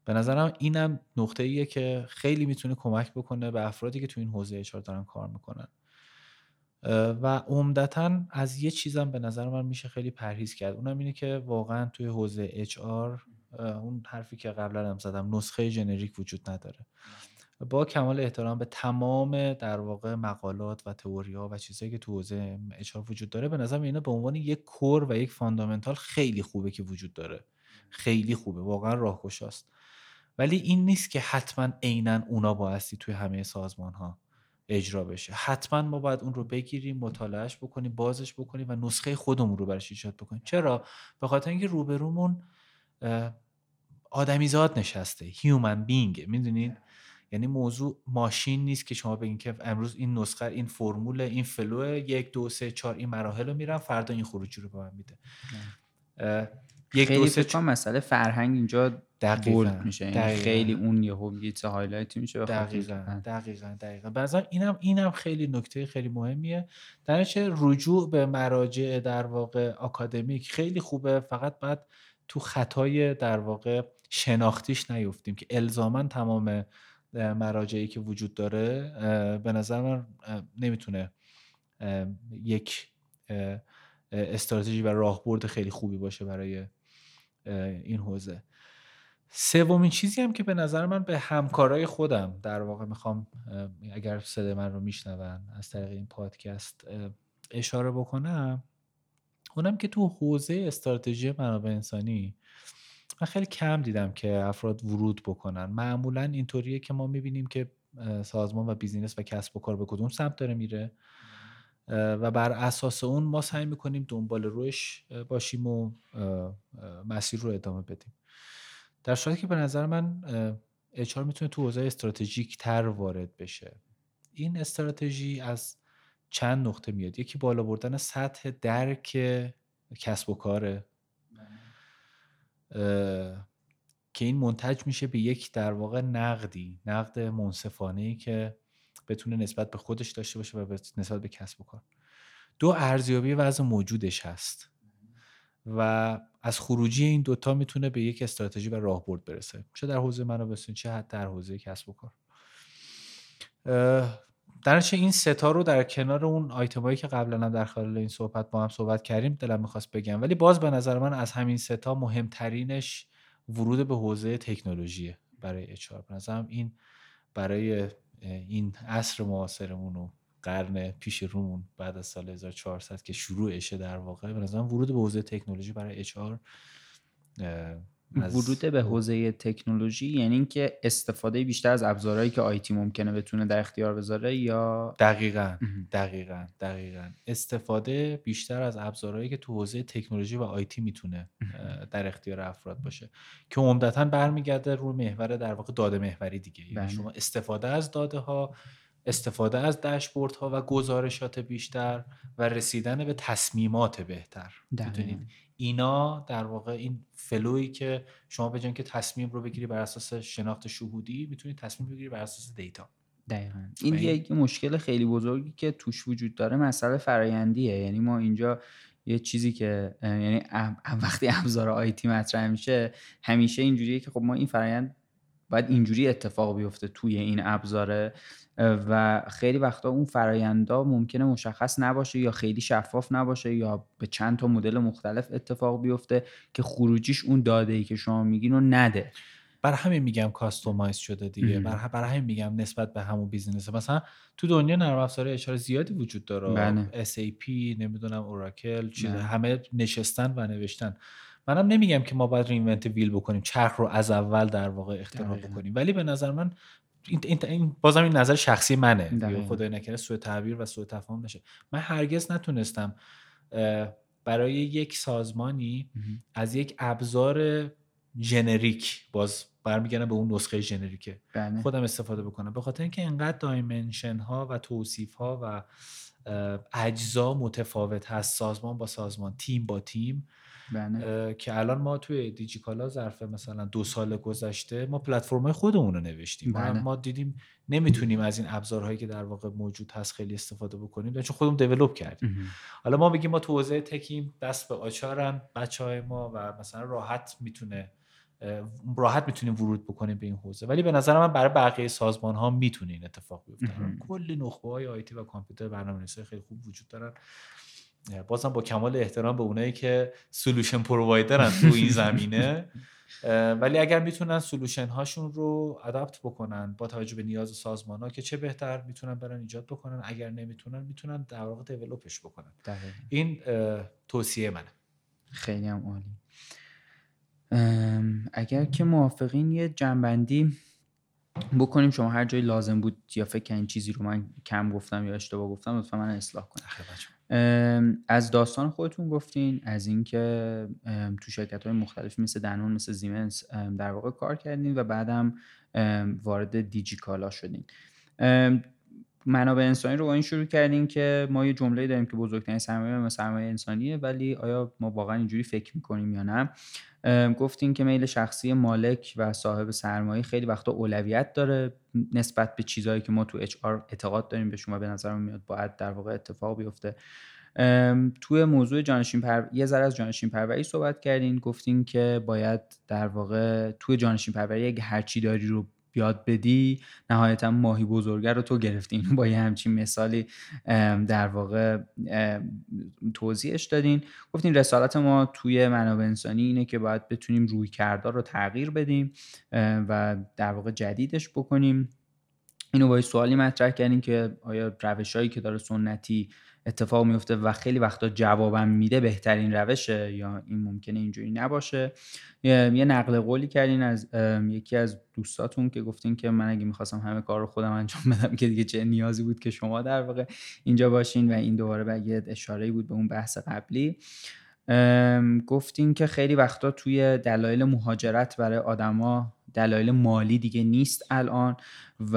به نظرم اینم نقطه ایه که خیلی می‌تونه کمک بکنه به افرادی که تو این حوزه HR دارن کار می‌کنن. و عمدتا از یه چیزم به نظر من میشه خیلی پرهیز کرد. اونم اینه که واقعا توی حوزه HR اون حرفی که قبلا هم زدم نسخه generic وجود نداره. با کمال احترام به تمام در واقع مقالات و تئوری ها و چیزهایی که تو حوزه HR وجود داره به نظر اینا به عنوان یک core و یک fundamental خیلی خوبه که وجود داره. خیلی خوبه واقعا راهگشاست. ولی این نیست که حتما عینا اونا بایستی توی همه سازمان ها اجرا بشه. حتما ما باید اون رو بگیریم مطالعه‌ش بکنیم بازش بکنیم و نسخه خودمون رو برش ایجاد بکنیم. چرا؟ به خاطر اینکه روبرومون آدمیزاد نشسته human being می‌دونین؟ یعنی موضوع ماشین نیست که شما بگین که امروز این نسخه این فرمول این flow یک دو سه چهار این مراحل رو میرم فردا این خروجی رو به من میده. یک خیلی دو سه چ... مسئله فرهنگ اینجا دقیقا میشه. یعنی خیلی اون یهو یه هایلایت میشه دقیقاً دقیقاً دقیقاً. بعضا اینم اینم خیلی نکته خیلی مهمیه. در رجوع به مراجع در واقع آکادمیک خیلی خوبه. فقط بعد تو خطای در واقع شناختیش نیفتیم که الزاما تمام مراجعی که وجود داره به نظر من نمی‌تونه یک استراتژی و راهبرد خیلی خوبی باشه برای این حوزه. سومین چیزی هم که به نظر من به همکارای خودم در واقع می‌خوام اگر صدای من رو میشنون از طریق این پادکست اشاره بکنم اونم که تو حوزه استراتژی منابع انسانی من خیلی کم دیدم که افراد ورود بکنن. معمولا اینطوریه که ما می‌بینیم که سازمان و بیزینس و کسب و کار به کدوم سمت داره میره. و بر اساس اون ما سعی می‌کنیم دنبال روش باشیم و مسیر رو ادامه بدیم. در صورتی که به نظر من اچار می‌تونه تو حوزه استراتژیک تر وارد بشه. این استراتژی از چند نقطه میاد؟ یکی بالا بردن سطح درک کسب و کاره که این منتج میشه به یک در واقع نقدی نقد منصفانه که بتونه نسبت به خودش داشته باشه و نسبت به کسب و کار. دو ارزیابی وضع موجودش هست. و از خروجی این دوتا می‌تونه به یک استراتژی و راهبرد برسه. چه در حوزه منابع چه حتی در حوزه کسب و کار. در این ستا رو در کنار اون آیتمایی که قبلا هم در خلال این صحبت با هم صحبت کردیم دلم می‌خواست بگم. ولی باز به نظر من از همین ستا مهمترینش ورود به حوزه تکنولوژی برای اچار به نظرم این برای این عصر معاصرمون و قرن پیش رومون بعد از سال 1400 که شروعشه در واقع به ورود به حوزه تکنولوژی برای اچار ورود به حوزه تکنولوژی یعنی اینکه استفاده بیشتر از ابزارهایی که آیتی ممکنه بتونه در اختیار بذاره یا دقیقا دقیقا دقیقا. استفاده بیشتر از ابزارهایی که تو حوزه تکنولوژی و آیتی می‌تونه در اختیار افراد باشه. که عمدتا برمیگرده رو محور در واقع داده محوری دیگه. یعنی بله. شما استفاده از داده ها استفاده از داشبورد ها و گزارشات بیشتر و رسیدن به تصمیمات بهتر. اینا در واقع این فلویی که شما بجن که تصمیم رو بگیری بر اساس شناخت شهودی می‌تونی تصمیم بگیری بر اساس دیتا. دقیقا. این یک مشکل خیلی بزرگی که توش وجود داره مسئله فرایندیه. یعنی ما اینجا یه چیزی که یعنی وقتی ابزار IT مطرح میشه همیشه اینجوریه که خب ما این فرایند باید اینجوری اتفاق بیفته توی این ابزاره و خیلی وقتا اون فرایندا ممکنه مشخص نباشه یا خیلی شفاف نباشه یا به چند تا مدل مختلف اتفاق بیفته که خروجیش اون داده ای که شما میگین رو نده. بر همین میگم customize شده دیگه. بر, بر همین میگم نسبت به همون business مثلا تو دنیا نرم افزار HR زیادی وجود داره. بله. SAP نمی‌دونم Oracle چیز همه نشستن و نوشتن. منم نمیگم که ما باید reinvent wheel بکنیم چرخ رو از اول در واقع اختراع بکنیم. ولی به نظر من این, این بازم این نظر شخصی منه. خدای نکرده سوء تعبیر و سوء تفاهم نشه. من هرگز نتونستم برای یک سازمانی از یک ابزار generic باز برمیگردم به اون نسخه generic ه بله. خودم استفاده بکنم. به خاطر اینکه اینقدر dimension ها و توصیف ها و اجزا متفاوت هست سازمان با سازمان تیم با تیم بله. که الان ما توی دیجیکالا ظرف مثلا دو سال گذشته ما پلتفرم خودمون رو نوشتیم بله. ما دیدیم نمی‌تونیم از این ابزارهایی که در واقع موجود هست خیلی استفاده بکنیم چون خودمون دیولپ کردیم. حالا ما بگیم ما تو حوزه تکیم دست به آچارن بچه های ما و مثلا راحت می‌تونه راحت می‌تونیم ورود بکنیم به این حوزه. ولی به نظر من برای بقیه سازمان ها می‌تونه این اتفاق بیفته. کلی نخبه های آیتی و کامپیوتر برنامه‌نویسی خیلی خوب وجود دارن. بازم با کمال احترام به اونایی که سلوشن پرووایدرن تو این زمینه. ولی اگر می‌تونن سلوشن هاشون رو اداپت بکنن با توجه به نیاز سازمان ها که چه بهتر می‌تونن برن ایجاد بکنن اگر نمی‌تونن می‌تونن در واقع دیولپش بکنن. این توصیه منه. خیلی هم عالی. اگر که موافقین یه جنبندی بکنیم شما هر جایی لازم بود یا فکر کنین چیزی رو من کم گفتم یا اشتباه گفتم لطفا من اصلاح کنید از داستان خودتون گفتین از اینکه تو شرکت های مختلف مثل دنون مثل زیمنس در واقع کار کردین و بعدم وارد دیجیکالا شدین. منابع انسانی رو با این شروع کردیم که ما یه جمله داریم که بزرگترین سرمایه سرمایه انسانیه ولی آیا ما واقعا اینجوری فکر می‌کنیم یا نه؟ گفتیم که میل شخصی مالک و صاحب سرمایه خیلی وقتا اولویت داره نسبت به چیزهایی که ما تو اچ اعتقاد داریم به شما به نظر میاد باید در واقع اتفاق بیفته. توی موضوع جانشین پر... یه ذره از جانشین پروری صحبت کردین گفتین که باید در واقع توی جانشین پروری اگه هرچی داری رو یاد بدی نهایتا ماهی بزرگه رو تو گرفتین. با یه همچین مثالی در واقع توضیحش دادین. گفتین رسالت ما توی منابع انسانی اینه که باید بتونیم روی کردار رو تغییر بدیم و در واقع جدیدش بکنیم. اینو با سوالی مطرح کردیم که آیا روش که داره سنتی اتفاق میفته و خیلی وقتا جوابم میده بهترین روشه یا این ممکنه اینجوری نباشه. یه نقل قولی کردین از یکی از دوستاتون که گفتین که من اگه می‌خواستم همه کار رو خودم انجام بدم که دیگه چه نیازی بود که شما در واقع اینجا باشین و این دوباره به یه اشاره بود به اون بحث قبلی. گفتین که خیلی وقتا توی دلایل مهاجرت برای آدما دلایل مالی دیگه نیست الان و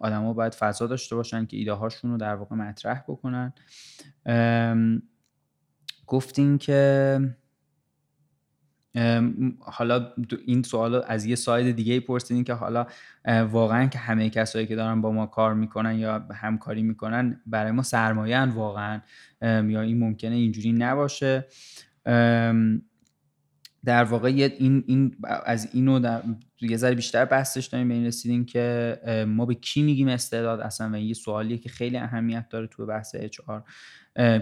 آدما باید فضا داشته باشن که ایده هاشون رو در واقع مطرح بکنن. گفتین که حالا این سوال از یه ساید دیگه پرسیدین که حالا واقعا که همه کسایی که دارن با ما کار می‌کنن یا همکاری می‌کنن برای ما سرمایه واقعا یا این ممکنه اینجوری نباشه. در واقع این, این از اینو در یه ذره بیشتر بحثش داریم به این رسیدیم که ما به کی میگیم استعداد اصلا و یه سوالیه که خیلی اهمیت داره تو بحث اچ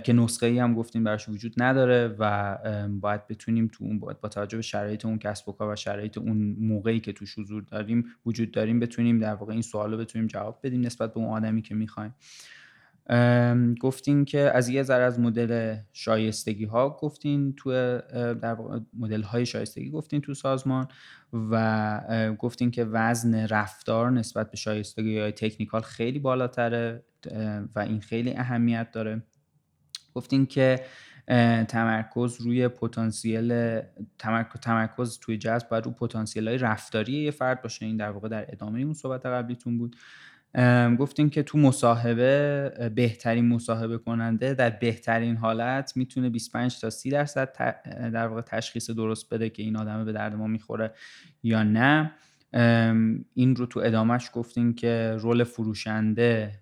که نسخه ای هم گفتیم براش وجود نداره و باید بتونیم تو اون با توجه به شرایط اون کسب و کار و شرایط اون موقعی که توش حضور داریم وجود داریم بتونیم در واقع این سوال رو بتونیم جواب بدیم نسبت به اون آدمی که می‌خوایم. گفتین که از یه ذره از مدل شایستگی ها گفتین تو در مدل های شایستگی گفتین تو سازمان و گفتین که وزن رفتار نسبت به شایستگی های تکنیکال خیلی بالاتره و این خیلی اهمیت داره. گفتین که تمرکز روی پتانسیل تمرکز توی جذب باید رو پتانسیل های رفتاری یه فرد باشه. این در واقع در ادامه اون صحبت قبلیتون بود. گفتیم که تو مصاحبه بهترین مصاحبه کننده در بهترین حالت می‌تونه 25 تا 30 درصد در واقع تشخیص درست بده که این آدم به درد ما می‌خوره یا نه. این رو تو ادامهش گفتیم که رول فروشنده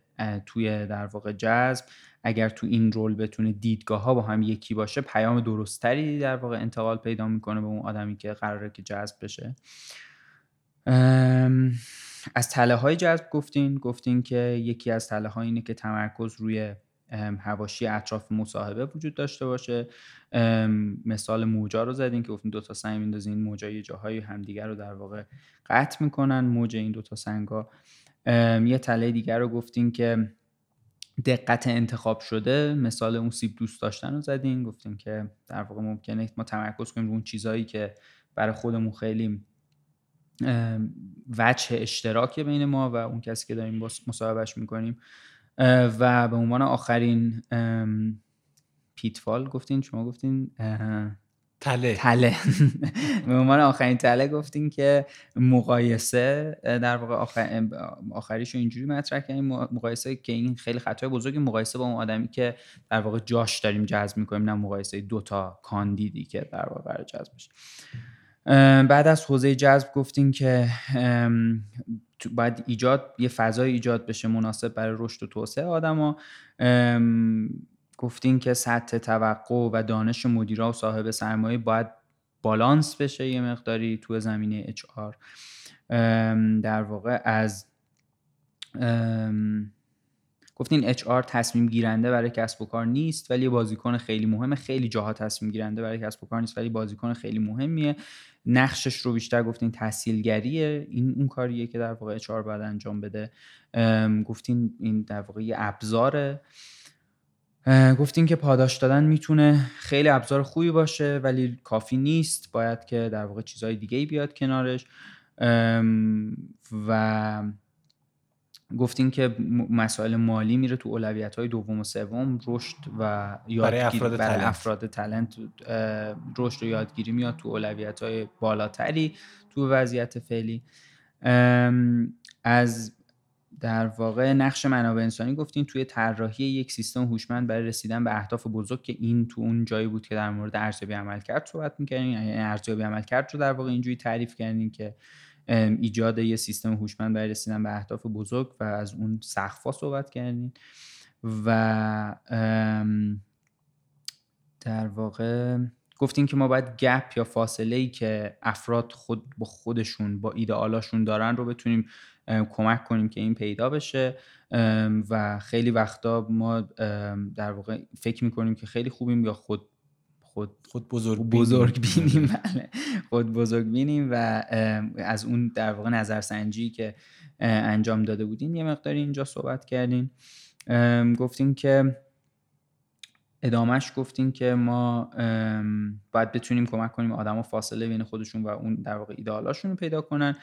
توی در واقع جذب اگر تو این رول بتونه دیدگاه ها با هم یکی باشه پیام درستری در واقع انتقال پیدا می‌کنه به اون آدمی که قراره که جذب بشه. از تله های جذب گفتین گفتین که یکی از تله اینه که تمرکز روی هواشی اطراف مصاحبه وجود داشته باشه. مثال موجا رو زدین که گفتین دو تا سنگ میندازین موجا یه جاهای همدیگر رو در واقع قطع می‌کنن موج این دو تا سنگا. یه تله دیگر رو گفتین که دقت انتخاب شده مثال اون سیب دوست داشتن رو زدین گفتیم که در واقع ممکنه ما تمرکز کنیم رو اون چیزهایی که برای خودمون خیلی وجه اشتراک بین ما و اون کسی که داریم مصاحبهش می‌کنیم. و به عنوان آخرین پیتفال گفتین شما گفتین تله. تله. به عنوان آخرین تله گفتین که مقایسه در واقع آخر... آخریش رو اینجوری مطرح کردیم مقایسه که این خیلی خطای بزرگی مقایسه با اون آدمی که در واقع جاش داریم جذب می‌کنیم نه مقایسه دوتا کاندیدی که در واقع جذب بشه. بعد از حوزه جذب گفتین که باید ایجاد یه فضای ایجاد بشه مناسب برای رشد و توسعه آدما. گفتین که سطح توقع و دانش مدیرا و صاحب سرمایه باید بالانس بشه یه مقداری تو زمینه اچ در واقع از گفتین HR تصمیم گیرنده برای کسب و کار نیست ولی بعضیکن خیلی مهمه. خیلی جاها تصمیم گیرنده برای کسب و کار نیست ولی بازیکن خیلی مهمیه. نقشش رو بیشتر گفتین تحصیلگریه. این اون کاریه که در واقع HR باید انجام بده. گفتین این در واقع ابزاره. گفتیم که پاداش دادن می‌تونه خیلی ابزار خوبی باشه ولی کافی نیست. باید که در واقع چیزهای دیگه بیاد کنارش. و گفتیم که مسائل مالی میره تو اولویت های دوم و سوم رشد و یادگیری. برای افراد برای تلنت, افراد تلنت رشد و یادگیری میاد تو اولویت های بالاتری تو وضعیت فعلی. از در واقع نقش منابع انسانی گفتیم توی طراحی یک سیستم هوشمند برای رسیدن به اهداف بزرگ که این تو اون جایی بود که در مورد ارزیابی عملکرد صحبت می‌کردیم یعنی ارزیابی عملکرد رو در واقع اینجوری تعریف کردیم که ایجاد یه سیستم هوشمند برای رسیدن به اهداف بزرگ و از اون سقفا صحبت کردیم و در واقع گفتیم که ما باید گپ یا فاصله ای که افراد خود با خودشون با ایدئالاشون دارن رو بتونیم کمک کنیم که این پیدا بشه. و خیلی وقتا ما در واقع فکر می‌کنیم که خیلی خوبیم یا خود خود خود بزرگ بینیم. بزرگ بینیم بله. خود بزرگ بینیم و از اون در واقع نظرسنجی که انجام داده بودیم یه مقداری اینجا صحبت کردیم. گفتیم که ادامهش گفتیم که ما باید بتونیم کمک کنیم آدم فاصله بین خودشون و اون در واقع ایدالاشون رو پیدا کنن.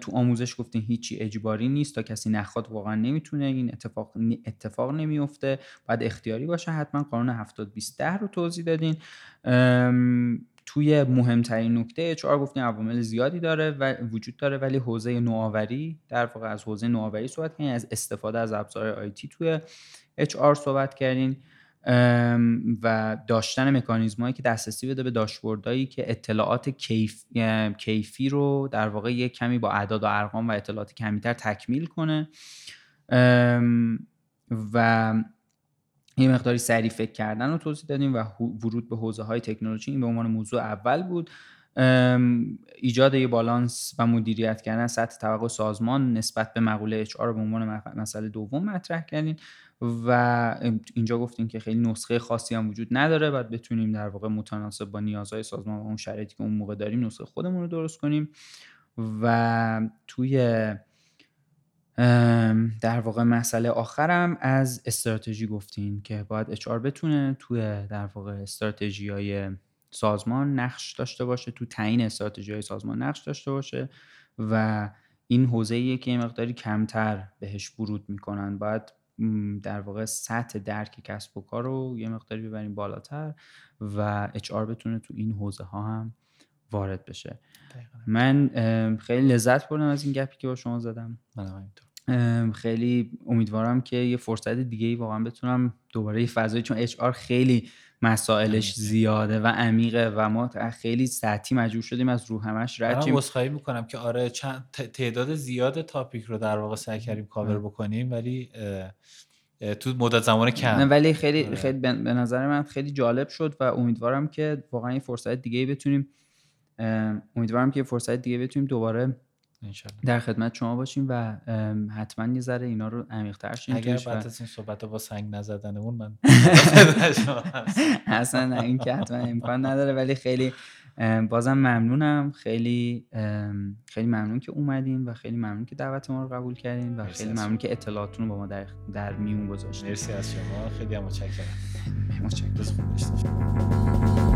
تو آموزش گفتیم هیچی اجباری نیست تا کسی نخواد واقعا نمی‌تونه این اتفاق اتفاق نمیفته باید اختیاری باشه حتما قانون 70 20 رو توضیح دادین. توی مهمترین نکته اچ گفتیم عوامل زیادی داره و وجود داره ولی حوزه نوآوری در واقع از حوزه نوآوری صحبت کردین از استفاده از ابزار آیتی توی اچ صحبت کردین. و داشتن مکانیزمایی که دسترسی بده به داشبوردهایی که اطلاعات کیف... کیفی رو در واقع یک کمی با اعداد و ارقام و اطلاعات کمیتر تکمیل کنه. و یه مقداری سریع فکر کردن رو توضیح دادیم و ورود به حوزه های تکنولوژی. این به عنوان موضوع اول بود. ایجاد یه بالانس و مدیریت کردن سطح توقع سازمان نسبت به مقوله اچ به عنوان مسئله دوم مطرح کردیم. و اینجا گفتیم که خیلی نسخه خاصی هم وجود نداره. بعد بتونیم در واقع متناسب با نیازهای سازمان و اون شرایطی که اون موقع داریم نسخه خودمون رو درست کنیم. و توی در واقع مسئله آخرم از استراتژی گفتیم که باید اچ بتونه توی در واقع استراتژی های سازمان نقش داشته باشه تو تعیین استراتژی های سازمان نقش داشته باشه و این حوزه که یه مقداری کمتر بهش ورود می‌کنن. باید در واقع سطح درک کسب و کار رو یه مقداری ببریم بالاتر و اچ بتونه تو این حوزه ها هم وارد بشه. من خیلی لذت بردم از این گپی که با شما زدم. خیلی امیدوارم که یه فرصت دیگه ای واقعا بتونم دوباره یه فضایی چون اچ خیلی مسائلش زیاده و عمیقه و ما خیلی سطحی مجبور شدیم از رو همش رد من می‌کنم که آره چند تعداد زیاد تاپیک رو در واقع سعی کردیم کاور بکنیم ولی تو مدت زمان کم. نه ولی خیلی آره. خیلی به نظر من خیلی جالب شد و امیدوارم که واقعا یه فرصت دیگه بتونیم امیدوارم که فرصت دیگه بتونیم دوباره در خدمت شما باشیم و حتما یه ذره اینا رو عمیق‌تر شیم اگر بعد از این صحبت با سنگ نزدنمون من اصلا این که حتما امکان نداره ولی خیلی بازم ممنونم. خیلی خیلی ممنون که اومدین و خیلی ممنون که دعوت ما رو قبول کردین و خیلی ممنون که اطلاعاتتون رو با ما در, در میون گذاشتین. مرسی از شما. خیلی متشکرم. متشکرم.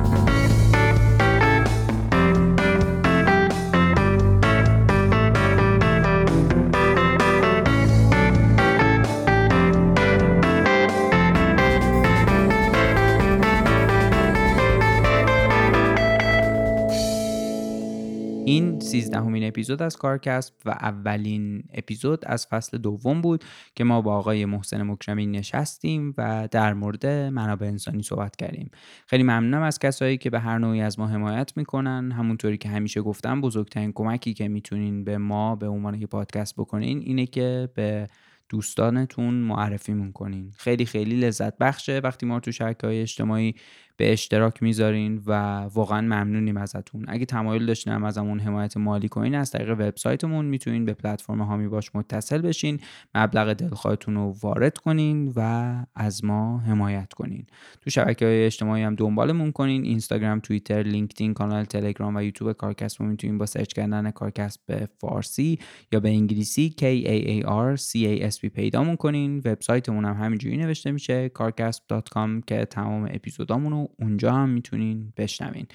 اپیزود از کارکسب و اولین اپیزود از فصل دوم بود که ما با آقای محسن مکرمی نشستیم و در مورد منابع انسانی صحبت کردیم. خیلی ممنونم از کسایی که به هر نوعی از ما حمایت می‌کنن. همونطوری که همیشه گفتم بزرگترین کمکی که می‌تونین به ما به عنوان یه پادکست بکنین اینه که به دوستانتون معرفی کنین. خیلی خیلی لذت بخشه. وقتی ما رو تو شبکه های اجتماعی به اشتراک می‌ذارین و واقعا ممنونیم ازتون. اگه تمایل داشتین هم ازمون حمایت مالی کنین از طریق وبسایتمون می‌تونین به پلتفرم هامی باش متصل بشین مبلغ دلخواهتون رو وارد کنین و از ما حمایت کنین. تو شبکه های اجتماعی هم دنبالمون کنین اینستاگرام توییتر لینکدین کانال تلگرام و یوتیوب کارکست رو می‌تونین با سرچ کردن کارکست به فارسی یا به انگلیسی K A A R C A S P پیدامون کنین. وبسایتمون هم همینجوری نوشته میشه carcasp.com که تمام اپیزودامون رو اونجا هم می‌تونین بشنوین.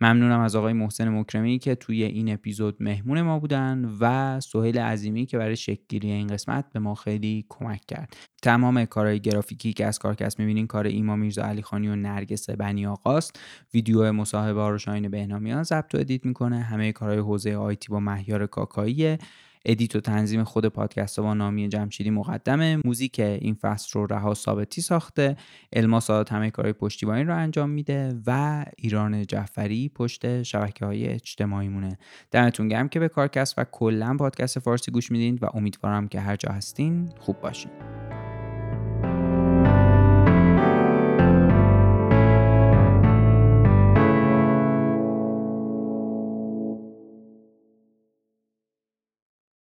ممنونم از آقای محسن مکرمی که توی این اپیزود مهمون ما بودن و سهیل عظیمی که برای شکلگیری این قسمت به ما خیلی کمک کرد. تمام کارهای گرافیکی که از کارکست می‌بینین کار ایما میرزا علی خانی و نرگس بنی آقاست. ویدیو مصاحبه ها رو شاین بهنامیان ضبط و edit می‌کنه. همه کارهای حوزه IT با مهیار کاکایی edit و تنظیم خود پادکست با نامی جمشیدی مقدمه. موزیک این فصل رو رها ثابتی ساخته. الما سادات همه کارهای پشتیبانی رو انجام میده و ایران جعفری پشت شبکه های اجتماعی مونه دمتون گرم که به کارکست و کلا پادکست فارسی گوش میدین و امیدوارم که هر جا هستین خوب باشین.